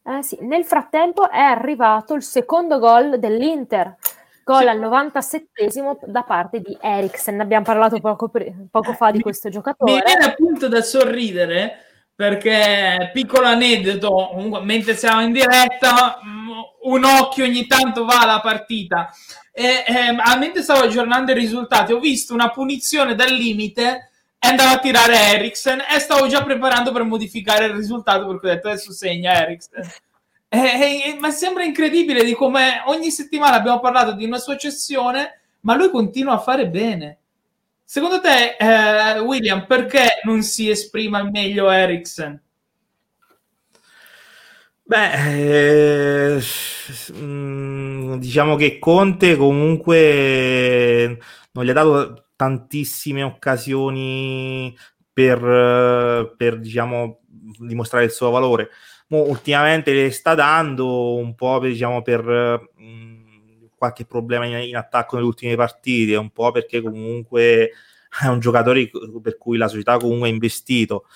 Eh sì. Nel frattempo è arrivato il secondo gol dell'Inter Gol sì. al 97 da parte di Eriksen. Abbiamo parlato poco, poco fa di questo giocatore. Mi viene appunto da sorridere perché piccolo aneddoto, mentre siamo in diretta, mm, un occhio ogni tanto va alla partita. E, e mentre stavo aggiornando i risultati, ho visto una punizione dal limite e andavo a tirare Eriksen e stavo già preparando per modificare il risultato perché ho detto adesso segna Eriksen. Eh, eh, ma sembra incredibile di come ogni settimana abbiamo parlato di una sua cessione, ma lui continua a fare bene. Secondo te, eh, William, perché non si esprima meglio Eriksen? Beh, eh, mm, diciamo che Conte comunque non gli ha dato tantissime occasioni per, per diciamo, dimostrare il suo valore ultimamente le sta dando un po' per, diciamo, per mh, qualche problema in, in, attacco nelle ultime partite, un po' perché comunque è un giocatore per cui la società comunque ha investito,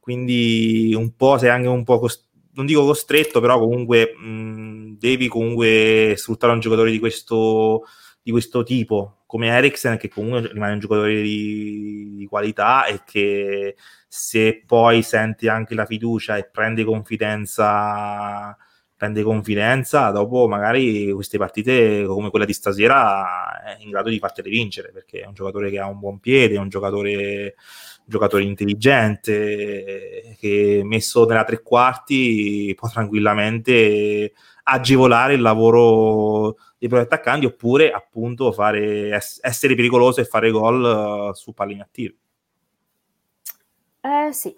quindi un po' sei anche un po' cost- non dico costretto, però comunque mh, devi comunque sfruttare un giocatore di questo, di questo tipo, come Eriksen, che comunque rimane un giocatore di, di, qualità e che se poi senti anche la fiducia e prende confidenza, prende confidenza, dopo magari queste partite come quella di stasera è in grado di fartele vincere, perché è un giocatore che ha un buon piede, è un giocatore giocatore intelligente che messo nella tre quarti può tranquillamente agevolare il lavoro dei propri attaccanti oppure appunto fare, essere pericoloso e fare gol uh, su palline attive. Eh sì,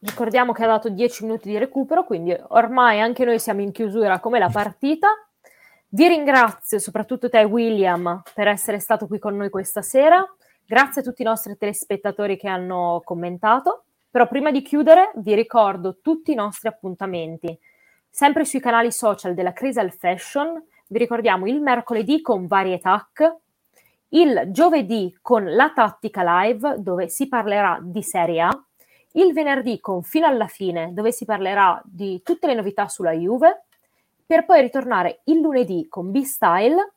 ricordiamo che ha dato 10 minuti di recupero, quindi ormai anche noi siamo in chiusura come la partita. Vi ringrazio soprattutto te William per essere stato qui con noi questa sera. Grazie a tutti i nostri telespettatori che hanno commentato. Però prima di chiudere vi ricordo tutti i nostri appuntamenti. Sempre sui canali social della Crisal Fashion, vi ricordiamo il mercoledì con Varietac, il giovedì con la Tattica Live dove si parlerà di Serie A, il venerdì con Fino alla fine dove si parlerà di tutte le novità sulla Juve, per poi ritornare il lunedì con B-Style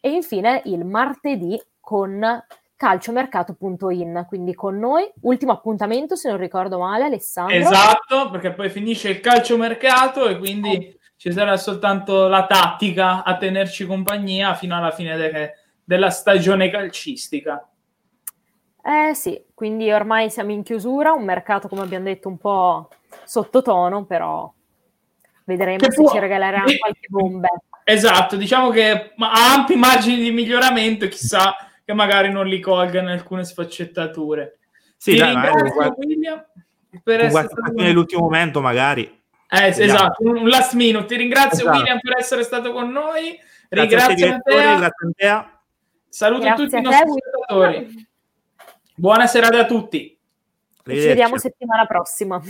e infine il martedì con calciomercato.in, quindi con noi. Ultimo appuntamento, se non ricordo male, Alessandro. Esatto, perché poi finisce il calciomercato e quindi ci sarà soltanto la tattica a tenerci compagnia fino alla fine de- della stagione calcistica. Eh sì, quindi ormai siamo in chiusura, un mercato come abbiamo detto un po' sottotono, però vedremo che se può... ci regaleranno qualche bomba. Esatto, diciamo che ha ampi margini di miglioramento, chissà che magari non li colga in alcune sfaccettature. Sì, Ti dai, ringrazio, guarda, William, per essere stato... nell'ultimo momento magari. Eh, esatto, un last minute. Ti ringrazio esatto. William per essere stato con noi. Ringrazio. Grazie a Saluto grazie tutti i nostri ascoltatori. Buona serata a tutti. Ci vediamo settimana prossima.